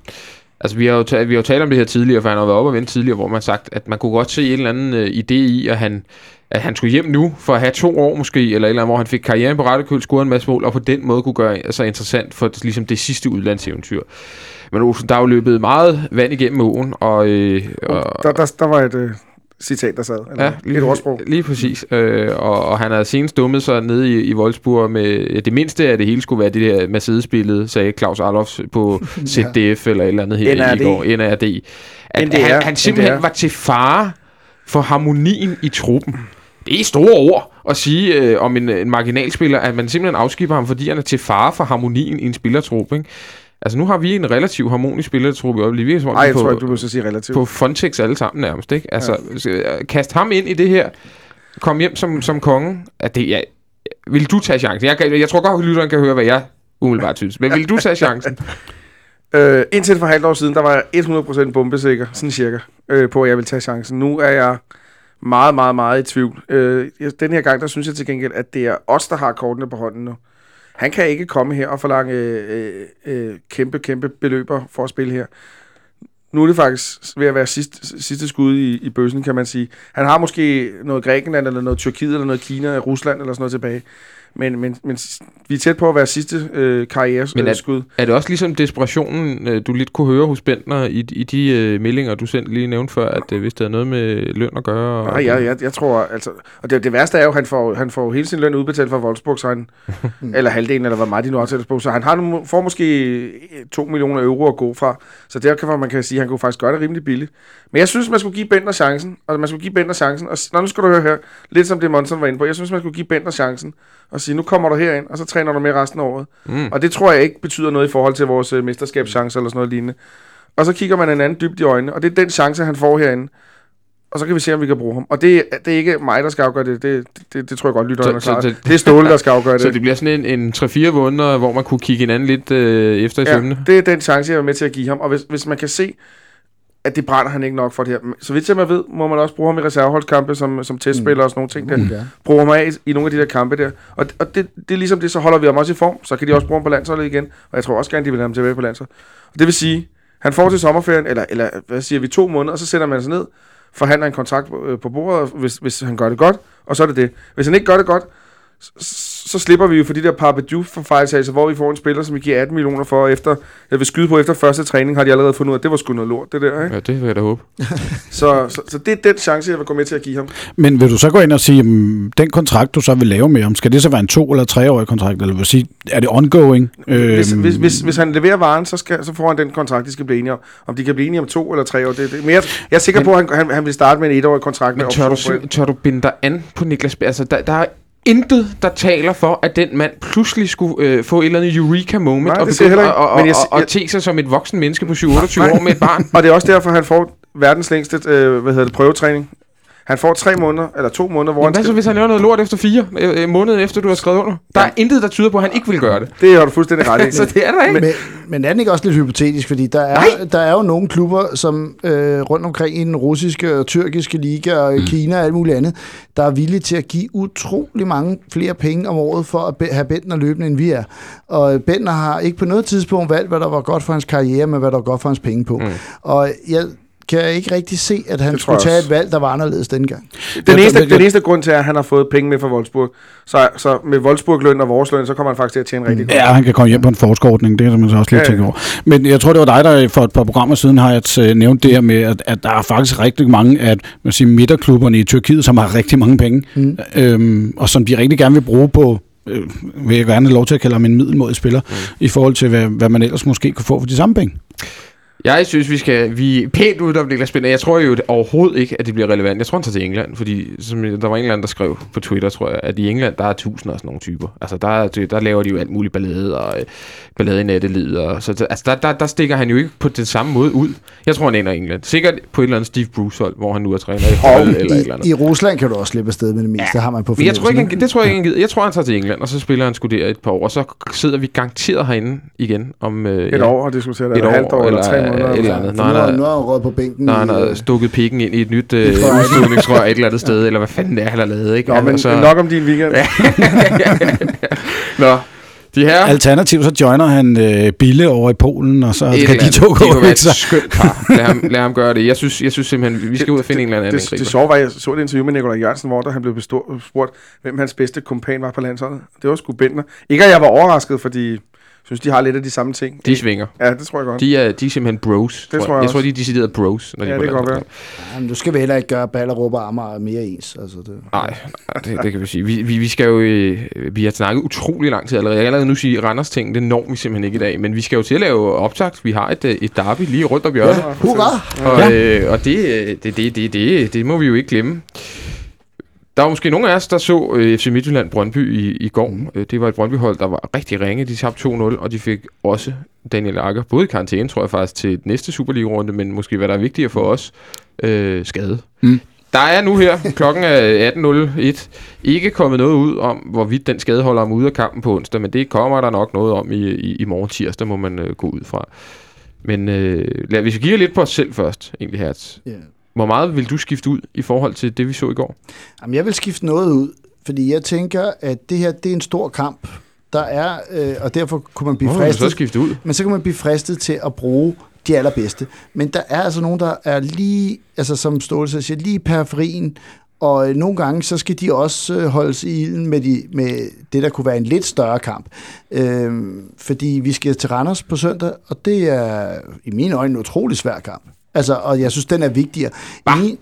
[SPEAKER 2] Altså, vi har, jo talt, vi har jo talt om det her tidligere, for han har været oppe og vente tidligere, hvor man har sagt, at man kunne godt se en eller anden øh, idé i, at han, at han skulle hjem nu, for at have to år måske, eller et eller andet, hvor han fik karrieren på rette køl, scorede en masse mål, og på den måde kunne gøre sig interessant for ligesom det sidste udlandseventyr. Men Olsen, der er jo løbet meget vand igennem åen, og... Øh, og
[SPEAKER 4] Der, der, der var et øh, citat, der sad. Eller
[SPEAKER 2] Ja,
[SPEAKER 4] et ordsprog.
[SPEAKER 2] Lige præcis. Øh, og, og han har senest dummet sig nede i, i Wolfsburg med ja, det mindste af det hele skulle være det der Mercedes-billede, sagde Claus Arlofs på ZDF eller et eller andet her
[SPEAKER 4] NRD.
[SPEAKER 2] i går. NRD. At
[SPEAKER 4] NDR.
[SPEAKER 2] han, han simpelthen
[SPEAKER 4] NDR.
[SPEAKER 2] var til fare for harmonien i truppen. Det er store ord at sige øh, om en, en marginalspiller, at man simpelthen afskipper ham, fordi han er til fare for harmonien i en spillertrup. Ikke? Altså nu har vi en relativt harmonisk spillertrup i øjeblikket.
[SPEAKER 4] Nej, jeg
[SPEAKER 2] på,
[SPEAKER 4] tror ikke, du vil så sige relativt.
[SPEAKER 2] på Fontex alle sammen nærmest, ikke? Altså, ja. kast ham ind i det her. Kom hjem som, som konge. At det, ja, vil du tage chancen? Jeg, jeg tror godt, at lytteren kan høre, hvad jeg umiddelbart synes. Men vil du tage chancen?
[SPEAKER 4] Øh, indtil for halvt år siden, der var jeg 100% bombesikker, sådan cirka, øh, på at jeg vil tage chancen. Nu er jeg meget, meget, meget i tvivl. Øh, den her gang, der synes jeg til gengæld, at det er os, der har kortene på hånden nu. Han kan ikke komme her og forlange øh, øh, øh, kæmpe, kæmpe beløber for at spille her. Nu er det faktisk ved at være sidste, sidste skud i, i bøssen, kan man sige. Han har måske noget Grækenland, eller noget Tyrkiet, eller noget Kina, Rusland, eller sådan noget tilbage. Men, men, men vi er tæt på at være sidste øh,
[SPEAKER 2] Men er-
[SPEAKER 4] karriereskud.
[SPEAKER 2] Er det også ligesom desperationen, øh, du lidt kunne høre hos Bentner i, i de øh, meldinger, du selv lige nævnte før, at øh, hvis det havde noget med løn at gøre? Og,
[SPEAKER 4] Nej, jeg, jeg, jeg tror, altså... Og det, det værste er jo, at han får, han får hele sin løn udbetalt fra Wolfsburg, så han, eller halvdelen, eller hvor meget de nu har på. Så han har, nu- får måske 2 millioner euro at gå fra. Så der kan man kan sige, at han kunne faktisk gøre det rimelig billigt. Men jeg synes, man skulle give Bentner chancen. Og man skulle give Bentner chancen. Og, nå, nu skal du høre her. Lidt som det Monson var inde på. Jeg synes, man skulle give Bentner chancen. Og sige, nu kommer du herind, og så træner du med resten af året.
[SPEAKER 2] Mm.
[SPEAKER 4] Og det tror jeg ikke betyder noget i forhold til vores øh, mesterskabschancer eller sådan noget lignende. Og så kigger man en anden dybt i øjnene, og det er den chance, han får herinde. Og så kan vi se, om vi kan bruge ham. Og det, det er ikke mig, der skal afgøre det. Det, det, det tror jeg godt, lytteren er
[SPEAKER 2] Så-
[SPEAKER 4] klar.
[SPEAKER 2] så-
[SPEAKER 4] Det, det er Ståle, der skal afgøre
[SPEAKER 2] Så
[SPEAKER 4] det.
[SPEAKER 2] det bliver sådan en, en 3-4 måneder, hvor man kunne kigge hinanden lidt øh, efter i
[SPEAKER 4] Ja,
[SPEAKER 2] sømne?
[SPEAKER 4] det er den chance, jeg er med til at give ham. Og hvis, hvis man kan se, at det brænder han ikke nok for det her. Så vidt jeg ved, må man også bruge ham i reserveholdskampe som, som testspiller og sådan nogle ting der.
[SPEAKER 5] Ja.
[SPEAKER 4] Bruger ham af i, i nogle af de der kampe der. Og, og det, det er ligesom det, så holder vi ham også i form. Så kan de også bruge ham på landsholdet igen. Og jeg tror også gerne, de vil have ham tilbage på landsholdet. Og det vil sige, han får til sommerferien, eller, eller hvad siger vi, to måneder, og så sætter man sig ned, forhandler en kontrakt på, øh, på bordet, hvis, hvis han gør det godt, og så er det det. Hvis han ikke gør det godt, så, slipper vi jo for de der Parpedju for fejltagelser, hvor vi får en spiller, som vi giver 18 millioner for, efter, jeg vil skyde på efter første træning, har de allerede fundet ud af, at det var sgu noget lort, det der, ikke?
[SPEAKER 2] Ja, det vil jeg da håbe.
[SPEAKER 4] Så, så, så det er den chance, jeg vil gå med til at give ham.
[SPEAKER 3] Men vil du så gå ind og sige, mm, den kontrakt, du så vil lave med ham, skal det så være en to- eller treårig kontrakt? Eller vil sige, er det ongoing?
[SPEAKER 4] Hvis,
[SPEAKER 3] Øhm,
[SPEAKER 4] hvis, hvis, hvis han leverer varen, så, skal, så får han den kontrakt, de skal blive enige om. Om de kan blive enige om to eller tre år, det, det. Men jeg, jeg er sikker
[SPEAKER 2] Men-
[SPEAKER 4] på, at han, han, han vil starte med en etårig kontrakt.
[SPEAKER 2] Men
[SPEAKER 4] med
[SPEAKER 2] tør du, tør du binde dig an på Niklas? Altså, der, der er intet, der taler for, at den mand pludselig skulle øh, få et eller andet eureka moment
[SPEAKER 4] Nej,
[SPEAKER 2] og begynde at og,
[SPEAKER 4] Men jeg
[SPEAKER 2] og,
[SPEAKER 4] si-
[SPEAKER 2] og,
[SPEAKER 4] jeg-
[SPEAKER 2] og te sig som et voksen menneske på 7-28
[SPEAKER 4] Nej.
[SPEAKER 2] år med et barn.
[SPEAKER 4] Og det er også derfor, han får verdens længste øh, hvad hedder det, prøvetræning. Han får tre måneder, eller to måneder, hvor
[SPEAKER 2] Jamen,
[SPEAKER 4] han
[SPEAKER 2] hvad så,
[SPEAKER 4] skal...
[SPEAKER 2] hvis han laver noget lort efter fire øh, øh, måneder efter, du har skrevet under? Der er intet, der tyder på, at han ikke vil gøre det.
[SPEAKER 4] Det har du fuldstændig ret i.
[SPEAKER 2] så det er der ikke.
[SPEAKER 5] Men, men er den ikke også lidt hypotetisk? Fordi der er, der er jo nogle klubber, som øh, rundt omkring i den russiske og tyrkiske liga og mm. Kina og alt muligt andet, der er villige til at give utrolig mange flere penge om året for at be- have Bentner løbende, end vi er. Og Bentner har ikke på noget tidspunkt valgt, hvad der var godt for hans karriere, men hvad der var godt for hans penge på. Mm. Og jeg kan ikke rigtig se, at han
[SPEAKER 4] Det
[SPEAKER 5] skulle
[SPEAKER 4] jeg
[SPEAKER 5] tage et valg, der var anderledes dengang.
[SPEAKER 4] Den
[SPEAKER 3] Jeg-
[SPEAKER 4] eneste,
[SPEAKER 3] jeg-
[SPEAKER 4] den eneste grund til, at han har fået penge med fra Wolfsburg, så, så med Wolfsburg-løn og vores løn, så kommer han faktisk til at tjene rigtig godt.
[SPEAKER 3] Ja, han kan komme hjem på en forskerordning, det er man så også lige
[SPEAKER 4] Ja,
[SPEAKER 3] tænke over. Men jeg tror, det var dig, der for et par programmer siden har jeg øh, nævnt det her med, at, at der er faktisk rigtig mange af man siger, midterklubberne i Tyrkiet, som har rigtig mange penge, mm. øhm, og som de rigtig gerne vil bruge på øh, vil jeg gerne have lov til at kalde ham en middelmådig spiller, mm. i forhold til, hvad, hvad man ellers måske kunne få for de samme penge.
[SPEAKER 2] Jeg synes, vi skal... Vi er pænt ude, der bliver spændende. Jeg tror jo overhovedet ikke, at det bliver relevant. Jeg tror, han tager til England, fordi som, der var en eller anden, der skrev på Twitter, tror jeg, at i England, der er tusinder af sådan nogle typer. Altså, der, er- der laver de jo alt muligt ballade og øh, ballade i nattelivet. Og, så, så- altså, der, der, der stikker han jo ikke på den samme måde ud. Jeg tror, han ender i England. Sikkert på et eller andet Steve Bruce-hold, hvor han nu er træner i hold eller et eller andet.
[SPEAKER 5] I, I Rusland kan du også slippe afsted med det meste, ja. har man på
[SPEAKER 2] Men jeg tror ikke, han, det tror jeg ikke, han gider. Jeg tror, han tager til England, og så spiller han sgu der et par år, og så sidder vi garanteret herinde igen om øh,
[SPEAKER 4] Et år og diskutere det,
[SPEAKER 2] Et år,
[SPEAKER 4] halvt år, eller,
[SPEAKER 2] eller,
[SPEAKER 4] tre måneder.
[SPEAKER 2] Eller andet.
[SPEAKER 5] For
[SPEAKER 2] Nå,
[SPEAKER 5] nu,
[SPEAKER 2] han
[SPEAKER 5] har-
[SPEAKER 2] er-
[SPEAKER 5] han røget på bænken.
[SPEAKER 2] når han
[SPEAKER 5] i,
[SPEAKER 2] har
[SPEAKER 5] øh,
[SPEAKER 2] stukket pikken ind i et nyt øh, udstødningsrør et eller andet sted, eller hvad fanden det er, han har lavet, ikke?
[SPEAKER 4] Nå, men
[SPEAKER 2] Altså,
[SPEAKER 4] nok om din weekend.
[SPEAKER 2] Nå, de her...
[SPEAKER 3] Alternativt så joiner han øh, Bille over i Polen, og så
[SPEAKER 2] eller
[SPEAKER 3] de to
[SPEAKER 2] det
[SPEAKER 3] gå
[SPEAKER 2] kunne være
[SPEAKER 3] ud.
[SPEAKER 2] et
[SPEAKER 3] Så.
[SPEAKER 2] skønt par. Lad ham, lad ham gøre det. Jeg synes, jeg synes simpelthen, vi skal ud og finde en eller anden
[SPEAKER 4] Det, det, det
[SPEAKER 2] angriber.
[SPEAKER 4] sjove var, jeg så et interview med Nikolaj Jørgensen, hvor der han blev bestor, spurgt, hvem hans bedste kompan var på landsholdet. Det var sgu Bentner. Ikke at jeg var overrasket, fordi synes, de har lidt af de samme ting.
[SPEAKER 2] De svinger.
[SPEAKER 4] Ja, det tror jeg godt.
[SPEAKER 2] De er, de er simpelthen bros.
[SPEAKER 4] Det tror jeg
[SPEAKER 2] jeg. jeg tror,
[SPEAKER 4] også.
[SPEAKER 2] de er decideret bros. Når de
[SPEAKER 4] Ja,
[SPEAKER 2] er på
[SPEAKER 4] det kan godt.
[SPEAKER 5] Jamen, du skal vel heller ikke gøre Ballerup og Amager mere ens. Altså, det.
[SPEAKER 2] Nej, det, det kan vi sige. Vi, vi, vi skal jo... Øh, vi har snakket utrolig lang tid allerede. Jeg kan allerede nu sige, Randers ting, det når vi simpelthen ikke i dag. Men vi skal jo til at lave optakt. Vi har et, øh, et derby lige rundt om hjørnet.
[SPEAKER 5] Ja, hurra!
[SPEAKER 2] Og, ja. øh, og det, øh, det, det, det, det, det må vi jo ikke glemme. Der var måske nogle af os, der så øh, FC Midtjylland Brøndby i, i går. Mm. Det var et Brøndby-hold, der var rigtig ringe. De tabte 2-0, og de fik også Daniel Akker, både i karantæne, tror jeg faktisk, til næste Superliga-runde, men måske hvad der er vigtigere for os, øh, skade.
[SPEAKER 3] Mm.
[SPEAKER 2] Der er nu her, klokken er 18.01, ikke kommet noget ud om, hvorvidt den skade holder ham ude af kampen på onsdag, men det kommer der nok noget om i, i, i morgen tirsdag, må man øh, gå ud fra. Men øh, lad, hvis vi kigger lidt på os selv først, egentlig Hertz.
[SPEAKER 5] Ja.
[SPEAKER 2] Hvor meget vil du skifte ud i forhold til det, vi så i går?
[SPEAKER 5] Jamen, jeg vil skifte noget ud, fordi jeg tænker, at det her det er en stor kamp. Der er, øh, og derfor kunne man blive
[SPEAKER 2] vil du så
[SPEAKER 5] fristet.
[SPEAKER 2] skifte ud?
[SPEAKER 5] Men så kan man blive fristet til at bruge de allerbedste. Men der er altså nogen, der er lige, altså som Ståle så siger, lige i periferien, og øh, nogle gange, så skal de også øh, holdes i ilden med, de, med det, der kunne være en lidt større kamp. Øhm, fordi vi skal til Randers på søndag, og det er i mine øjne en utrolig svær kamp. Altså, og jeg synes, den er vigtigere. I, min,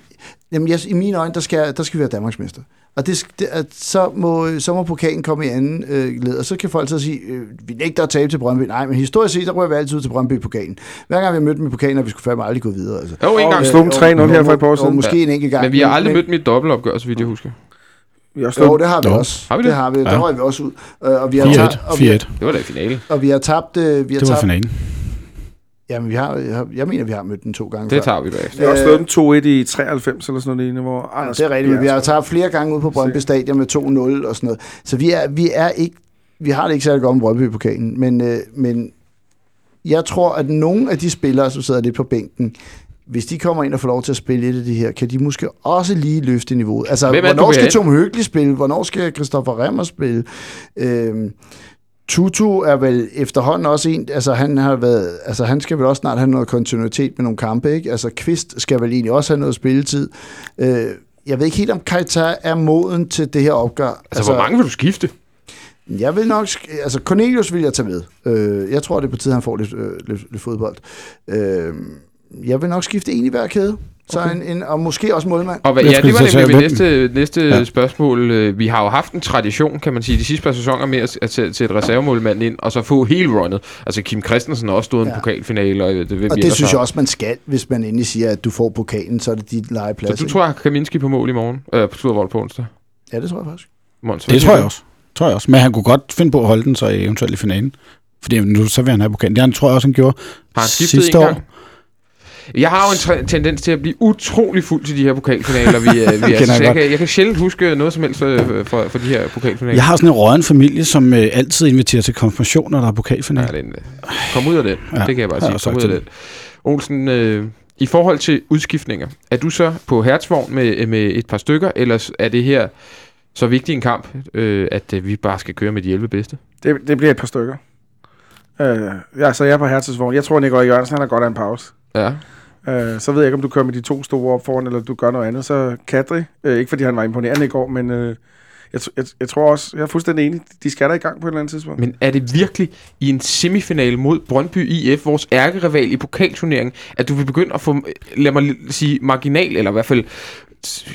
[SPEAKER 5] jamen, jeg, I mine øjne, der skal, der skal vi være Danmarksmester. Og det, det, så, må, så må pokalen komme i anden øh, led, og så kan folk så sige, øh, vi nægter at tabe til Brøndby. Nej, men historisk set, der rører vi altid ud til Brøndby i pokalen. Hver gang vi har mødt dem i pokalen, har vi skulle fandme aldrig gå videre. Altså.
[SPEAKER 2] Jo, en gang.
[SPEAKER 4] vi slog dem 3-0 her for et par år
[SPEAKER 5] Og
[SPEAKER 4] siden.
[SPEAKER 5] måske en enkelt gang.
[SPEAKER 2] Men vi har aldrig mødt dem i et dobbeltopgør, så vidt jeg husker.
[SPEAKER 4] Vi har
[SPEAKER 5] Jo, det har vi
[SPEAKER 3] Jo.
[SPEAKER 5] også.
[SPEAKER 2] Har vi det?
[SPEAKER 5] det har vi. Der
[SPEAKER 3] Ja.
[SPEAKER 5] røg vi også ud. Øh, Og vi har,
[SPEAKER 3] 4-1.
[SPEAKER 5] tabt, og vi, har,
[SPEAKER 3] 4-1.
[SPEAKER 2] Det var da i finale.
[SPEAKER 5] og vi har tabt... øh, Vi har
[SPEAKER 3] Det var
[SPEAKER 5] tabt
[SPEAKER 3] finalen.
[SPEAKER 5] Jamen, vi har, jeg, mener, vi har mødt den to gange
[SPEAKER 2] Det
[SPEAKER 5] før.
[SPEAKER 2] tager vi bagefter.
[SPEAKER 4] Vi har også slået dem 2-1 i 93 eller sådan noget lignende, hvor
[SPEAKER 5] Ja,
[SPEAKER 4] Anders
[SPEAKER 5] det er rigtigt, vi har
[SPEAKER 4] Bjerg-
[SPEAKER 5] tabt flere gange ud på Brøndby Stadion med 2-0 og sådan noget. Så vi er, vi er ikke, vi har det ikke særlig godt med Brøndby i pokalen, men, øh, men jeg tror, at nogle af de spillere, som sidder lidt på bænken, hvis de kommer ind og får lov til at spille et af de her, kan de måske også lige løfte niveauet. Altså,
[SPEAKER 2] Hvem er
[SPEAKER 5] hvornår skal? Tom Høgli spille? Hvornår skal Christoffer Remmer spille? Øhm, Tutu er vel efterhånden også en, altså han har været, altså han skal vel også snart have noget kontinuitet med nogle kampe, ikke? Altså Kvist skal vel egentlig også have noget spilletid. Øh, jeg ved ikke helt, om Kajta er moden til det her opgør.
[SPEAKER 2] Altså, altså, hvor mange vil du skifte?
[SPEAKER 5] Jeg vil nok, altså Cornelius vil jeg tage med. Øh, jeg tror, det er på tide, han får lidt, øh, lidt, lidt fodbold. Øh, jeg vil nok skifte en i hver kæde. Så
[SPEAKER 2] Okay.
[SPEAKER 5] en, en, og måske også målmand.
[SPEAKER 2] Og hvad, ja, det var nemlig mit næste, næste
[SPEAKER 3] Ja.
[SPEAKER 2] spørgsmål. Øh, Vi har jo haft en tradition, kan man sige, de sidste par sæsoner med at, at sætte sætte reservemålmand ind, og så få hele runnet. Altså Kim Christensen har også stået ja. En pokalfinale, og det, vil
[SPEAKER 5] Og det synes jeg også, man skal, hvis man endelig siger, at du får pokalen, så er det dit legeplads.
[SPEAKER 2] Så du tror, at Kaminski på mål i morgen? Øh, på Sluddervold på onsdag?
[SPEAKER 5] Ja, det tror jeg faktisk.
[SPEAKER 2] Måns, hvad
[SPEAKER 3] Det tror jeg også. Tror jeg også. Men han kunne godt finde på at holde den så eventuelt i finalen. Fordi nu så vil han have pokalen. Det han, tror jeg også, han gjorde
[SPEAKER 2] Har han skiftet
[SPEAKER 3] sidste
[SPEAKER 2] en
[SPEAKER 3] år.
[SPEAKER 2] gang? Jeg har jo en tre- tendens til at blive utrolig fuld til de her pokalfinaler. Vi, er- vi er,
[SPEAKER 3] kender
[SPEAKER 2] så
[SPEAKER 3] jeg
[SPEAKER 2] jeg, kan, jeg kan sjældent huske noget som helst øh, for, for de her pokalfinaler.
[SPEAKER 3] Jeg har sådan en råden familie, som øh, altid inviterer til konfirmationer, der er
[SPEAKER 2] Ja,
[SPEAKER 3] pokalfinale.
[SPEAKER 2] den, kom ud af den.
[SPEAKER 3] Ja,
[SPEAKER 2] Ja, det kan jeg bare sige.
[SPEAKER 3] jeg
[SPEAKER 2] Kom ud af den. Olsen, øh, i forhold til udskiftninger, er du så på hertzvogn med, med et par stykker, eller er det her så vigtig en kamp, øh, at øh, vi bare skal køre med de 11 bedste?
[SPEAKER 4] Det, det bliver et par stykker. Øh, ja, så jeg er på hertidsvogn. Jeg tror, Nikolaj Jørgensen han har godt af en pause.
[SPEAKER 2] Ja.
[SPEAKER 4] Øh, så ved jeg ikke, om du kører med de to store op foran, eller du gør noget andet. Så Kadri, øh, ikke fordi han var imponerende i går, men øh, jeg, jeg, jeg tror også, jeg er fuldstændig enig, de skal der i gang på et eller andet tidspunkt.
[SPEAKER 2] Men er det virkelig i en semifinale mod Brøndby IF, vores ærkerival i pokalturneringen, at du vil begynde at få, lad mig sige, marginal, eller i hvert fald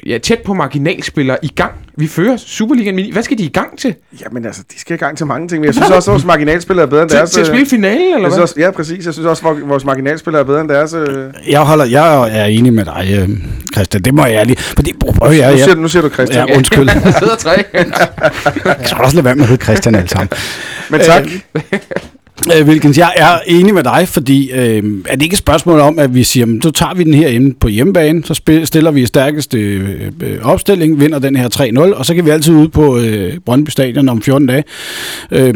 [SPEAKER 2] ja, tæt på marginalspillere i gang? Vi fører Superligaen Mini. Hvad skal de i gang til?
[SPEAKER 4] Jamen altså, de skal i gang til mange ting, men jeg synes også, at vores marginalspillere er bedre end deres...
[SPEAKER 2] til at
[SPEAKER 4] øh,
[SPEAKER 2] spille finalen, eller
[SPEAKER 4] jeg
[SPEAKER 2] hvad?
[SPEAKER 4] også, ja, præcis. Jeg synes også, at vores marginalspillere er bedre end deres... Øh...
[SPEAKER 3] Jeg, holder, jeg er enig med dig, øh, Christian. Det må jeg ærligt. Fordi, prøv, jeg,
[SPEAKER 4] Nu,
[SPEAKER 3] jeg,
[SPEAKER 4] siger, du- nu siger du Christian.
[SPEAKER 3] Ja, undskyld.
[SPEAKER 2] Der sidder tre.
[SPEAKER 3] jeg skal også lade være med at hedde Christian alle sammen.
[SPEAKER 4] Men tak.
[SPEAKER 3] Øh, jeg er enig med dig, fordi øh, er det ikke et spørgsmål om, at vi siger, "Men så tager vi den her inde på hjemmebane, så spil, stiller vi stærkeste øh, øh, opstilling, vinder den her 3-0, og så kan vi altid ud på øh, Brøndby Stadion om 14 dage, øh,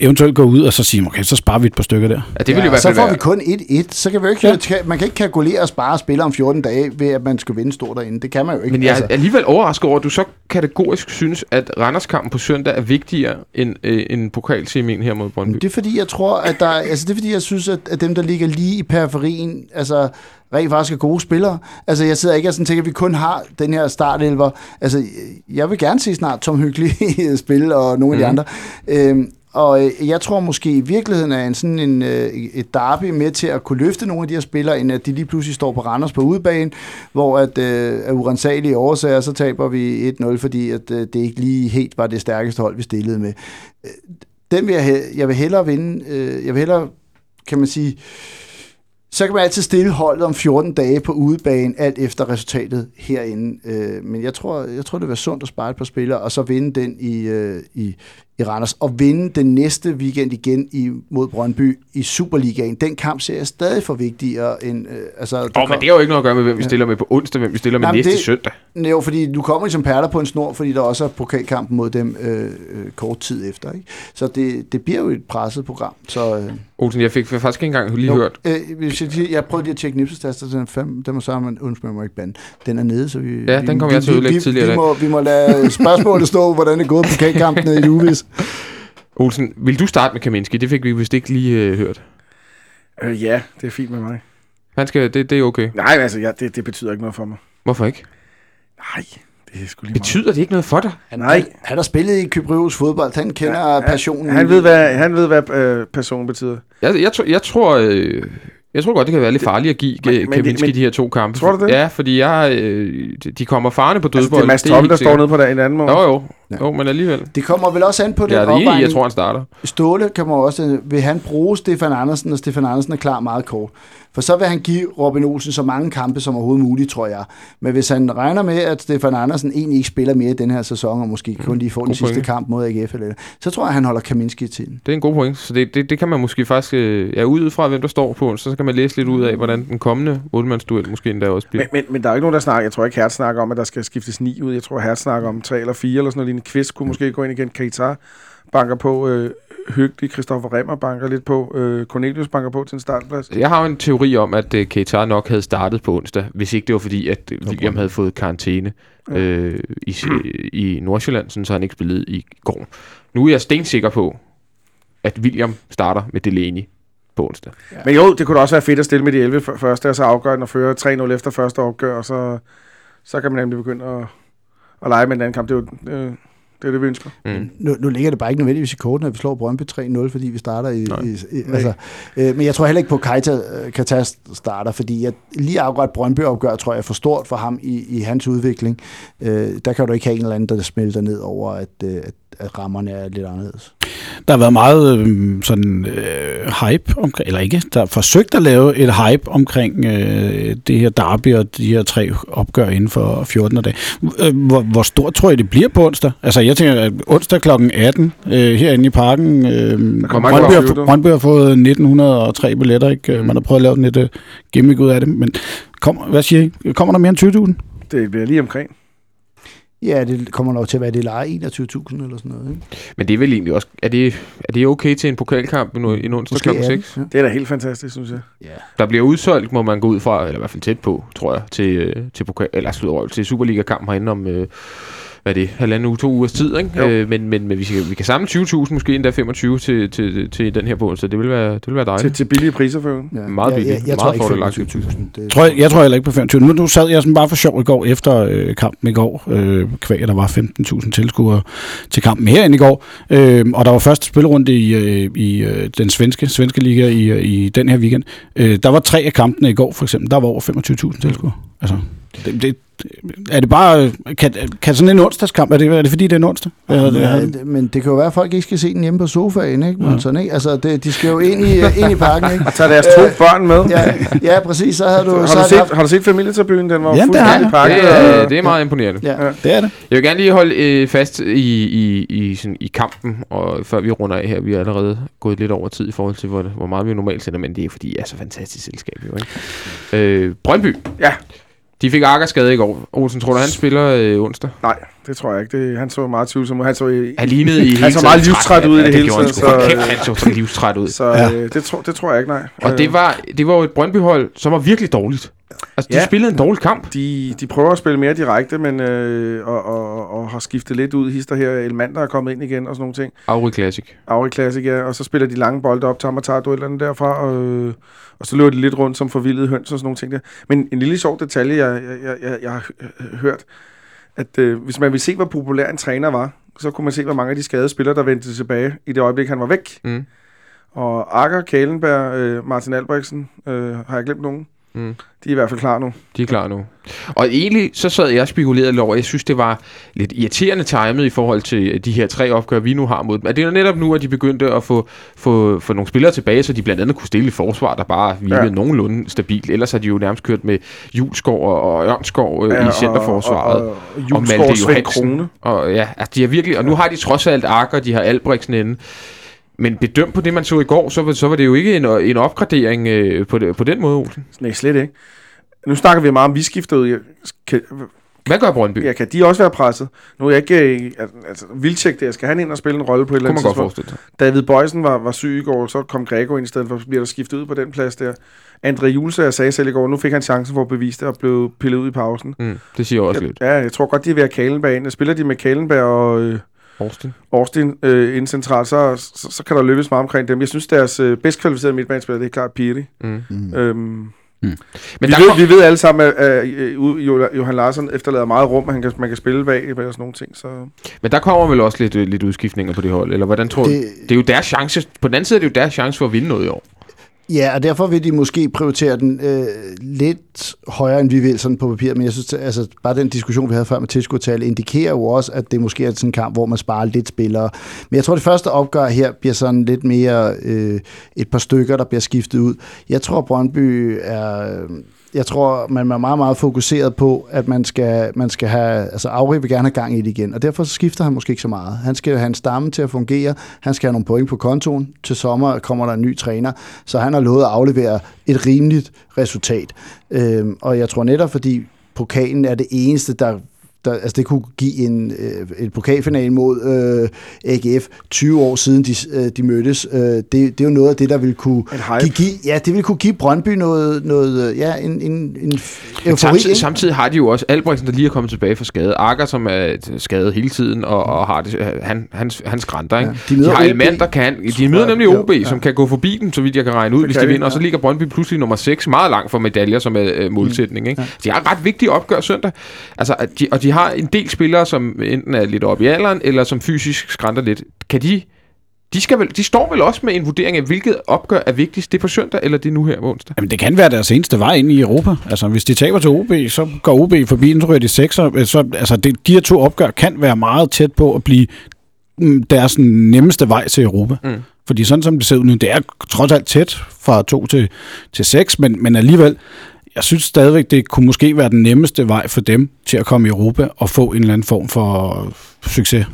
[SPEAKER 3] eventuelt gå ud og så sige, okay, så sparer vi et par stykker der.
[SPEAKER 2] Ja, det vil jo i hvert
[SPEAKER 5] så får
[SPEAKER 2] være...
[SPEAKER 5] vi kun 1-1. Så kan vi jo ikke, ja. man kan ikke kalkulere og spare spillere om 14 dage, ved at man skal vinde stort derinde. Det kan man jo ikke.
[SPEAKER 2] Men jeg er alligevel overrasket over, at du så kategorisk synes, at Randerskampen på søndag er vigtigere end øh, en pokalsemien her mod Brøndby.
[SPEAKER 5] Men det er fordi, jeg tror, at der, altså det er fordi, jeg synes, at, at dem, der ligger lige i periferien, altså rent faktisk er gode spillere. Altså jeg sidder ikke og sådan tænker, at vi kun har den her startelver. Altså jeg vil gerne se snart Tom Hyggelig spille og nogle af de
[SPEAKER 2] Mhm.
[SPEAKER 5] andre. Øhm, og øh, jeg tror måske i virkeligheden er en sådan en, øh, et derby med til at kunne løfte nogle af de her spillere, end at de lige pludselig står på Randers på udebane, hvor at, øh, af urensagelige årsager, så taber vi 1-0, fordi at, øh, det ikke lige helt var det stærkeste hold, vi stillede med. Den vil jeg, jeg vil hellere vinde, øh, jeg vil hellere, kan man sige, så kan man altid stille holdet om 14 dage på udebane, alt efter resultatet herinde. Øh, men jeg tror, jeg tror, det vil være sundt at spare et par spillere, og så vinde den i, øh, i, i Randers, og vinde den næste weekend igen i, mod Brøndby i Superligaen. Den kamp ser jeg stadig for vigtigere end... Øh, altså,
[SPEAKER 2] oh, men det har jo ikke noget at gøre med, hvem vi stiller med på onsdag, hvem vi stiller med
[SPEAKER 5] Nej, men
[SPEAKER 2] næste
[SPEAKER 5] det-
[SPEAKER 2] søndag.
[SPEAKER 5] Jo, fordi du kommer som perler på en snor, fordi der også er pokalkampen mod dem øh, øh, kort tid efter. Ikke? Så det, det bliver jo et presset program. Så, øh,
[SPEAKER 2] Olsen, jeg fik faktisk ikke engang lige
[SPEAKER 5] jo,
[SPEAKER 2] hørt.
[SPEAKER 5] Øh, hvis jeg, siger- jeg prøvede lige at tjekke nipsestaster, den er fem, den må så man, undskyld, jeg må ikke bande. Den er nede, så vi...
[SPEAKER 2] Ja,
[SPEAKER 5] vi,
[SPEAKER 2] den kommer
[SPEAKER 5] vi,
[SPEAKER 2] jeg til at
[SPEAKER 5] vi-
[SPEAKER 2] ødelægge
[SPEAKER 5] vi,
[SPEAKER 2] tidligere
[SPEAKER 5] Vi
[SPEAKER 2] dag.
[SPEAKER 5] må, vi må lade spørgsmålet stå, hvordan det er gået på pokalkampen nede i Juvis.
[SPEAKER 2] Olsen, vil du starte med Kaminski? Det fik vi vist ikke lige øh, hørt.
[SPEAKER 4] Øh, ja, det er fint med mig.
[SPEAKER 2] Han skal, det, det er okay.
[SPEAKER 4] Nej, altså, ja, det, det betyder ikke noget for mig.
[SPEAKER 2] Hvorfor ikke?
[SPEAKER 4] Nej, det er sgu lige
[SPEAKER 2] Betyder det ikke noget for dig?
[SPEAKER 5] Han,
[SPEAKER 4] Nej.
[SPEAKER 5] Han, han har spillet i Kyprius fodbold, han kender ja, passionen.
[SPEAKER 4] meget. Han ved, hvad, han ved, hvad øh, person betyder.
[SPEAKER 2] Jeg, jeg, tror- jeg tror... Øh, jeg tror godt, det kan være lidt farligt at give
[SPEAKER 4] Men-
[SPEAKER 2] Kaminski
[SPEAKER 4] men-
[SPEAKER 2] de her to kampe.
[SPEAKER 4] Tror du det?
[SPEAKER 2] Ja, fordi jeg, øh, de kommer farne på
[SPEAKER 4] Altså,
[SPEAKER 2] dødbold.
[SPEAKER 4] det er Mads
[SPEAKER 2] er
[SPEAKER 4] der står nede på der en anden måde.
[SPEAKER 2] Jo, jo.
[SPEAKER 5] Ja.
[SPEAKER 2] Jo, men alligevel.
[SPEAKER 5] Det kommer vel også an på den
[SPEAKER 2] Jeg er det enig i,
[SPEAKER 5] opvejning.
[SPEAKER 2] jeg tror, han starter.
[SPEAKER 5] Ståle kommer også, vil han bruge Stefan Andersen, og Stefan Andersen er klar meget kort. For så vil han give Robin Olsen så mange kampe som overhovedet muligt, tror jeg. Men hvis han regner med, at Stefan Andersen egentlig ikke spiller mere i den her sæson, og måske kun lige får den sidste kamp mod AGF, eller, så tror jeg, han holder Kaminski til den.
[SPEAKER 2] Det er en god point. Så det, det, det kan man måske faktisk... Øh, ja, ud fra, hvem der står på, så kan man læse lidt ud af, hvordan den kommende 8 måske endda også bliver.
[SPEAKER 4] Men, men, men der er jo ikke nogen, der snakker, jeg tror ikke, Hertz snakker om, at der skal skiftes ni ud. Jeg tror, Hertz snakker om tre eller fire, eller sådan noget lignende. Kvist kunne måske gå ind igen. Keita banker på. Øh, Hyggelig, Christoffer Remmer banker lidt på. Øh, Cornelius banker på til en startplads.
[SPEAKER 2] Jeg har jo en teori om, at uh, Keita nok havde startet på onsdag, hvis ikke det var fordi, at øh, William havde fået karantæne øh, i, i Nordsjælland, sådan, så han ikke spillede i går. Nu er jeg stensikker på, at William starter med Delaney på onsdag.
[SPEAKER 4] Men jo, det kunne da også være fedt at stille med de 11 f- første, og så afgøre den og føre 3-0 efter første opgør, og så, så kan man nemlig begynde at, at lege med den anden kamp. Det er jo øh, det, er det, vi ønsker.
[SPEAKER 2] Mm.
[SPEAKER 5] Nu, nu ligger det bare ikke nødvendigvis i korten, at vi slår Brøndby 3-0, fordi vi starter i...
[SPEAKER 2] Nej.
[SPEAKER 5] i, i altså, øh, men jeg tror heller ikke på, at Keita, øh, Keita starter, fordi jeg, lige akkurat Brøndby-opgør, tror jeg, er for stort for ham i, i hans udvikling. Øh, der kan du ikke have en eller anden, der smelter ned over, at, øh, at, at rammerne er lidt anderledes.
[SPEAKER 3] der har været meget øh, sådan øh, hype, omkring, eller ikke, der er forsøgt at lave et hype omkring øh, det her derby og de her tre opgør inden for 14 dage. Øh, hvor, hvor stort tror jeg, det bliver på onsdag? Altså, jeg tænker, at onsdag kl. 18 øh, herinde i parken, øh,
[SPEAKER 4] kommer
[SPEAKER 3] Brøndby, har. Brøndby har fået 1903 billetter, ikke? Mm. Man har prøvet at lave den lidt øh, gimmick ud af det, men kommer, hvad siger I? Kommer der mere end 20.000?
[SPEAKER 4] Det bliver lige omkring.
[SPEAKER 5] Ja, det kommer nok til at være, det leger 21.000 eller sådan noget. Ikke?
[SPEAKER 2] Men det er vel egentlig også... Er det, er det okay til en pokalkamp en, en onsdag kl.
[SPEAKER 5] 18,
[SPEAKER 2] 6?
[SPEAKER 5] Ja.
[SPEAKER 4] Det er da helt fantastisk, synes jeg.
[SPEAKER 5] ja.
[SPEAKER 2] Der bliver udsolgt, må man gå ud fra, eller i hvert fald tæt på, tror jeg, til, øh, til, pokal, eller, til Superliga-kampen herinde om... Øh, hvad er det, halvanden uge, to ugers tid, ikke?
[SPEAKER 4] Jo.
[SPEAKER 2] Øh, men, men, men vi, skal, vi kan samle 20.000, måske endda 25 til, til, til den her på onsdag. Det vil være, det vil være
[SPEAKER 4] Til,
[SPEAKER 2] dejligt.
[SPEAKER 4] til billige priser for.
[SPEAKER 5] Ja.
[SPEAKER 2] Meget
[SPEAKER 5] jeg,
[SPEAKER 2] billigt.
[SPEAKER 5] jeg, jeg,
[SPEAKER 2] Meget
[SPEAKER 5] tror
[SPEAKER 2] fordelagtigt.
[SPEAKER 5] ikke 25.000. Det,
[SPEAKER 3] Tror jeg, jeg tror heller ikke på 25. Nu, nu sad jeg sådan bare for sjov i går efter øh, kampen i går, øh, kvæg, der var 15.000 tilskuere til kampen herinde i går, øh, og der var første spilrunde i, øh, i øh, den svenske, svenske liga i, øh, i den her weekend. Øh, der var tre af kampene i går, for eksempel, der var over 25.000 tilskuere. Altså, det, det, er det bare, kan, kan sådan en onsdagskamp, er det, er det fordi det er en onsdag? Ja, det,
[SPEAKER 5] Ja, det- men det kan jo være, at folk ikke skal se den hjemme på sofaen, ikke? Men sådan, ikke? Altså, det, de skal jo ind i, ind i parken, ikke?
[SPEAKER 4] Tag deres to børn med.
[SPEAKER 5] Ja, ja, præcis. Så havde du...
[SPEAKER 4] Har
[SPEAKER 5] så
[SPEAKER 4] du,
[SPEAKER 5] havde
[SPEAKER 4] set,
[SPEAKER 5] haft-
[SPEAKER 4] har du set familietribunen? Den var
[SPEAKER 3] Ja,
[SPEAKER 4] fuldstændig
[SPEAKER 3] jeg.
[SPEAKER 4] pakket.
[SPEAKER 2] Det er,
[SPEAKER 4] og-
[SPEAKER 2] det er meget imponerende.
[SPEAKER 5] Ja.
[SPEAKER 3] det er det.
[SPEAKER 2] Jeg vil gerne lige holde øh, fast i, i, i, sådan, i kampen, og før vi runder af her, vi er allerede gået lidt over tid i forhold til, hvor, hvor meget vi normalt sender, men det er fordi, I er så fantastisk selskab, jo, ikke? Øh, Brøndby,
[SPEAKER 4] Ja,
[SPEAKER 2] de fik Akker skade i går. Olsen, tror du, han spiller øh, onsdag?
[SPEAKER 4] nej, det tror jeg ikke. Det, han så meget tvivlsom ud. Han så, i,
[SPEAKER 2] Han lignede i hele
[SPEAKER 4] Han så meget livstræt ud i det hele tiden, så-
[SPEAKER 2] kæft, han så så livstræt ud.
[SPEAKER 4] så
[SPEAKER 3] Ja.
[SPEAKER 4] øh, det, tror, det tror jeg ikke, nej.
[SPEAKER 2] Og det var, det var jo et Brøndby-hold, som var virkelig dårligt. Altså, de
[SPEAKER 4] Ja.
[SPEAKER 2] spillede en dårlig kamp.
[SPEAKER 4] De, de prøver at spille mere direkte, men øh, og, og, og har skiftet lidt ud. Hister her, Elmander er kommet ind igen og sådan nogle ting.
[SPEAKER 2] Auri Classic.
[SPEAKER 4] Auri Classic, ja. Og så spiller de lange bolde op til ham og tager duellerne derfra. Og, øh, og så løber de lidt rundt som forvildede høns og sådan nogle ting der. Men en lille sjov detalje, jeg, jeg, jeg, jeg, jeg har hø- hørt, at øh, hvis man vil se, hvor populær en træner var, så kunne man se, hvor mange af de skadede spillere, der vendte tilbage i det øjeblik, han var væk.
[SPEAKER 2] Mm.
[SPEAKER 4] Og Akker, Kalenberg, øh, Martin Albrechtsen, øh, har jeg glemt nogen?
[SPEAKER 2] Mm.
[SPEAKER 4] De er i hvert fald klar nu.
[SPEAKER 2] De er klar nu. Og egentlig så sad jeg og spekulerede over, jeg synes, det var lidt irriterende timet i forhold til de her tre opgør, vi nu har mod dem. At det er netop nu, at de begyndte at få, få, få nogle spillere tilbage, så de blandt andet kunne stille et forsvar, der bare virkede ja. Nogenlunde stabilt. Ellers har de jo nærmest kørt med Juleskov og, og Ørnskov øh,
[SPEAKER 4] Ja,
[SPEAKER 2] i centerforsvaret.
[SPEAKER 4] Og, og, og,
[SPEAKER 2] og
[SPEAKER 4] Julesgaard,
[SPEAKER 2] Malte Johansen.
[SPEAKER 4] Krone.
[SPEAKER 2] Og ja, altså, de har virkelig, og nu har de trods alt Akker, de har Albrechtsen inde. Men bedømt på det, man så i går, så, var- så var det jo ikke en, en opgradering øh, på, på den måde, Olsen.
[SPEAKER 4] Nej, slet ikke. Nu snakker vi meget om, vi skifter ud. Jeg- Kan,
[SPEAKER 2] Hvad gør Brøndby?
[SPEAKER 4] ja, kan de også være presset? Nu er jeg ikke... øh, Altså, Vildtjek der. Skal han ind og spille en rolle på et eller andet
[SPEAKER 2] godt
[SPEAKER 4] tidspunkt?
[SPEAKER 2] sig.
[SPEAKER 4] David Bøjsen var, var syg i går, så kom Grego ind i stedet for, så bliver der skiftet ud på den plads der. André Julese, jeg sagde selv i går, nu fik han chancen for at bevise det og blev pillet ud i pausen.
[SPEAKER 2] Mm, det siger også lidt.
[SPEAKER 4] Ja, jeg tror godt, de er ved at Kalenberg ind. Spiller de med Kalenberg og øh,
[SPEAKER 2] Austin.
[SPEAKER 4] Austin øh, ind centralt, så, så, så, kan der løbes meget omkring dem. Jeg synes, deres øh, bedst kvalificerede midtbanespiller, det er klart Piri.
[SPEAKER 2] Mm.
[SPEAKER 5] Mm.
[SPEAKER 4] Øhm,
[SPEAKER 2] Men
[SPEAKER 4] vi,
[SPEAKER 2] der
[SPEAKER 4] ved,
[SPEAKER 2] kom,
[SPEAKER 4] vi ved alle sammen, at, at, at Jo- Johan Larsson efterlader meget rum, at han kan, man kan spille bag og sådan nogle ting. Så.
[SPEAKER 2] men der kommer vel også lidt, øh, lidt udskiftninger på det hold, eller hvordan tror du?
[SPEAKER 5] Det-
[SPEAKER 2] Det er jo deres chance, på den anden side er det jo deres chance for at vinde noget i år.
[SPEAKER 5] Ja, og derfor vil de måske prioritere den øh, lidt højere, end vi vil sådan på papir. Men jeg synes, altså, bare den diskussion, vi havde før med tilskuertal, indikerer jo også, at det måske er sådan en kamp, hvor man sparer lidt spillere. Men jeg tror, det første opgør her bliver sådan lidt mere øh, et par stykker, der bliver skiftet ud. Jeg tror, Brøndby er... Jeg tror, man er meget, meget fokuseret på, at man skal, man skal have... Altså, Auri vil gerne have gang i det igen, og derfor så skifter han måske ikke så meget. Han skal have en stamme til at fungere. Han skal have nogle point på kontoen. Til sommer kommer der en ny træner, så han har lovet at aflevere et rimeligt resultat. Øhm, og jeg tror netop, fordi pokalen er det eneste, der der, altså det kunne give en, øh, et pokalfinale mod øh, AGF 20 år siden de, øh, de mødtes. Øh, det, det er jo noget af det, der vil kunne give, give, ja, det vil kunne give Brøndby noget, noget øh, ja, en, en, en eufori.
[SPEAKER 2] samtidig,
[SPEAKER 5] ikke?
[SPEAKER 2] samtidig har de jo også Albrechtsen, der lige er kommet tilbage fra skade. Akker, som er skadet hele tiden, og, og har det, han, hans, hans grænter, ikke?
[SPEAKER 5] Ja,
[SPEAKER 2] Ja,
[SPEAKER 5] de
[SPEAKER 2] de, har elementer, der kan. De møder nemlig OB,
[SPEAKER 5] ja.
[SPEAKER 2] som kan gå forbi dem, så vidt jeg kan regne ud,
[SPEAKER 4] Det
[SPEAKER 2] hvis de
[SPEAKER 4] de,
[SPEAKER 2] vinder. Og så
[SPEAKER 4] ja.
[SPEAKER 2] ligger Brøndby pludselig nummer 6, meget langt for medaljer som er øh, målsætning. Ikke? De har et ret vigtigt opgør søndag. Altså, de, og de har en del spillere, som enten er lidt oppe i alderen, eller som fysisk skrænter lidt. Kan de... De, skal vel, de står vel også med en vurdering af, hvilket opgør er vigtigst. Det er på søndag, eller det er nu her på onsdag?
[SPEAKER 3] Jamen, det kan være deres eneste vej ind i Europa. Altså, hvis de taber til OB, så går OB forbi, så ryger de sekser. Så, altså, det, de her to opgør kan være meget tæt på at blive mm, deres nemmeste vej til Europa.
[SPEAKER 2] Mm.
[SPEAKER 3] Fordi sådan som det ser ud nu, det er trods alt tæt fra 2 til, til 6, men, men alligevel, jeg synes stadigvæk, det kunne måske være den nemmeste vej for dem til at komme i Europa og få en eller anden form for succes.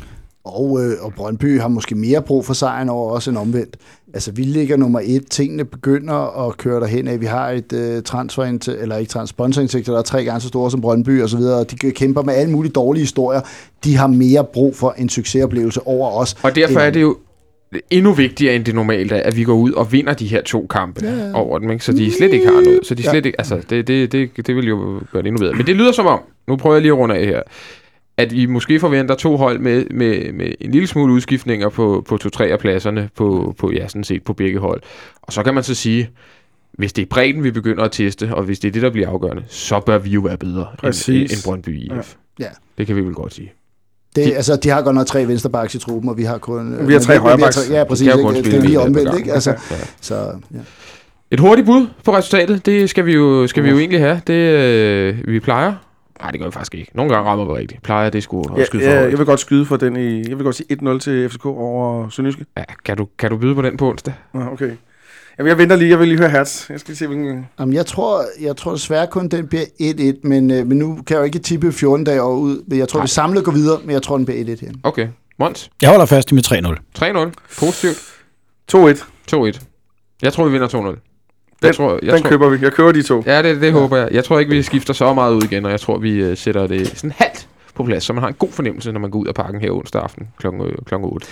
[SPEAKER 5] Og, øh, og Brøndby har måske mere brug for sejren over os end omvendt. Altså, vi ligger nummer et. Tingene begynder at køre derhen af. Vi har et øh, transfer eller ikke trans sponsorindtægter, der er tre gange så store som Brøndby og så videre. De kæmper med alle mulige dårlige historier. De har mere brug for en succesoplevelse over os.
[SPEAKER 2] Og derfor
[SPEAKER 5] end-
[SPEAKER 2] er det jo endnu vigtigere end det normalt er, at vi går ud og vinder de her to kampe ja, ja. over dem, ikke? så de slet ikke har noget. Så de slet ikke, altså, det, det, det, det vil jo gøre det endnu bedre. Men det lyder som om, nu prøver jeg lige at runde af her, at vi måske forventer to hold med, med, med en lille smule udskiftninger på, på to-tre af pladserne på, på, ja, sådan set på begge hold. Og så kan man så sige, hvis det er bredden, vi begynder at teste, og hvis det er det, der bliver afgørende, så bør vi jo være bedre end,
[SPEAKER 4] Præcis.
[SPEAKER 2] end Brøndby IF.
[SPEAKER 5] Ja.
[SPEAKER 2] Det kan vi vel godt sige.
[SPEAKER 5] Det,
[SPEAKER 2] De-
[SPEAKER 5] altså, de har godt nok tre venstrebacks i truppen, og vi har kun...
[SPEAKER 4] Vi har tre
[SPEAKER 5] men
[SPEAKER 4] højrebacks.
[SPEAKER 5] tre- Ja, præcis.
[SPEAKER 2] kun
[SPEAKER 5] Ikke? Det er lige omvendt, ikke? Altså,
[SPEAKER 2] Ja.
[SPEAKER 5] så, ja.
[SPEAKER 2] Et hurtigt bud på resultatet, det skal vi jo, skal vi jo egentlig have. Det øh, vi plejer. Nej, det gør vi faktisk ikke. Nogle gange rammer vi rigtigt. Plejer det skulle
[SPEAKER 4] Ja,
[SPEAKER 2] skyde for
[SPEAKER 4] ja,
[SPEAKER 2] højt.
[SPEAKER 4] jeg vil godt skyde for den i... Jeg vil godt sige 1-0 til FCK over Sønderjyske.
[SPEAKER 2] Ja, kan, du, kan du byde på den på onsdag?
[SPEAKER 4] Ja, okay. Jamen, jeg venter lige. Jeg vil lige høre Hertz. Jeg skal lige se, hvilken...
[SPEAKER 5] Jamen, jeg tror, jeg tror desværre kun, den bliver 1-1, men, øh, men nu kan jeg jo ikke tippe 14 dage over ud. Men jeg tror,
[SPEAKER 2] Nej.
[SPEAKER 5] vi samlet går videre, men jeg tror, den bliver 1-1 her.
[SPEAKER 2] Okay. Mons,
[SPEAKER 3] Jeg holder fast i med 3-0.
[SPEAKER 2] 3-0. Positivt.
[SPEAKER 4] 2-1.
[SPEAKER 2] 2-1. Jeg tror, vi vinder 2-0. Jeg
[SPEAKER 4] Den-
[SPEAKER 2] tror, jeg
[SPEAKER 4] Den
[SPEAKER 2] tror,
[SPEAKER 4] køber vi. Jeg køber de to.
[SPEAKER 2] Ja, det, det ja. håber jeg. Jeg tror ikke, vi skifter så meget ud igen, og jeg tror, vi uh, sætter det sådan halvt på plads, så man har en god fornemmelse, når man går ud af parken her onsdag aften kl. kl. 8.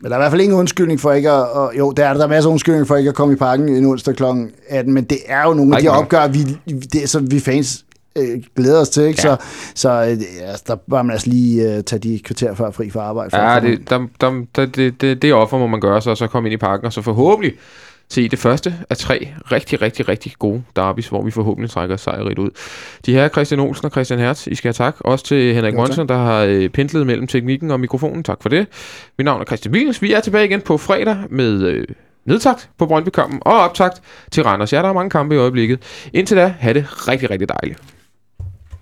[SPEAKER 5] Men der er i hvert fald ingen undskyldning for ikke at... Og, jo, der er der er masser af undskyldning for ikke at komme i parken en onsdag kl. 18, men det er jo nogle af de opgør, vi, det, som vi fans øh, glæder os til, ikke?
[SPEAKER 2] Ja.
[SPEAKER 5] Så, så øh, ja, der bør man altså lige øh, tage de kvarter før fri for arbejde. For
[SPEAKER 2] Ja, det, der, der, det, det, det offer må man gøre sig, og så komme ind i parken, og så forhåbentlig se det første af tre rigtig, rigtig, rigtig gode derbys, hvor vi forhåbentlig trækker sejrigt ud. De her Christian Olsen og Christian Hertz, I skal have tak. Også til Henrik
[SPEAKER 5] Jo.
[SPEAKER 2] Monsen, der har øh, pendlet mellem teknikken og mikrofonen. Tak for det. Mit navn er Christian Wiels. Vi er tilbage igen på fredag med øh, nedtakt på Brøndby-kampen og optakt til Randers. Ja, der er mange kampe i øjeblikket. Indtil da, have det rigtig, rigtig dejligt.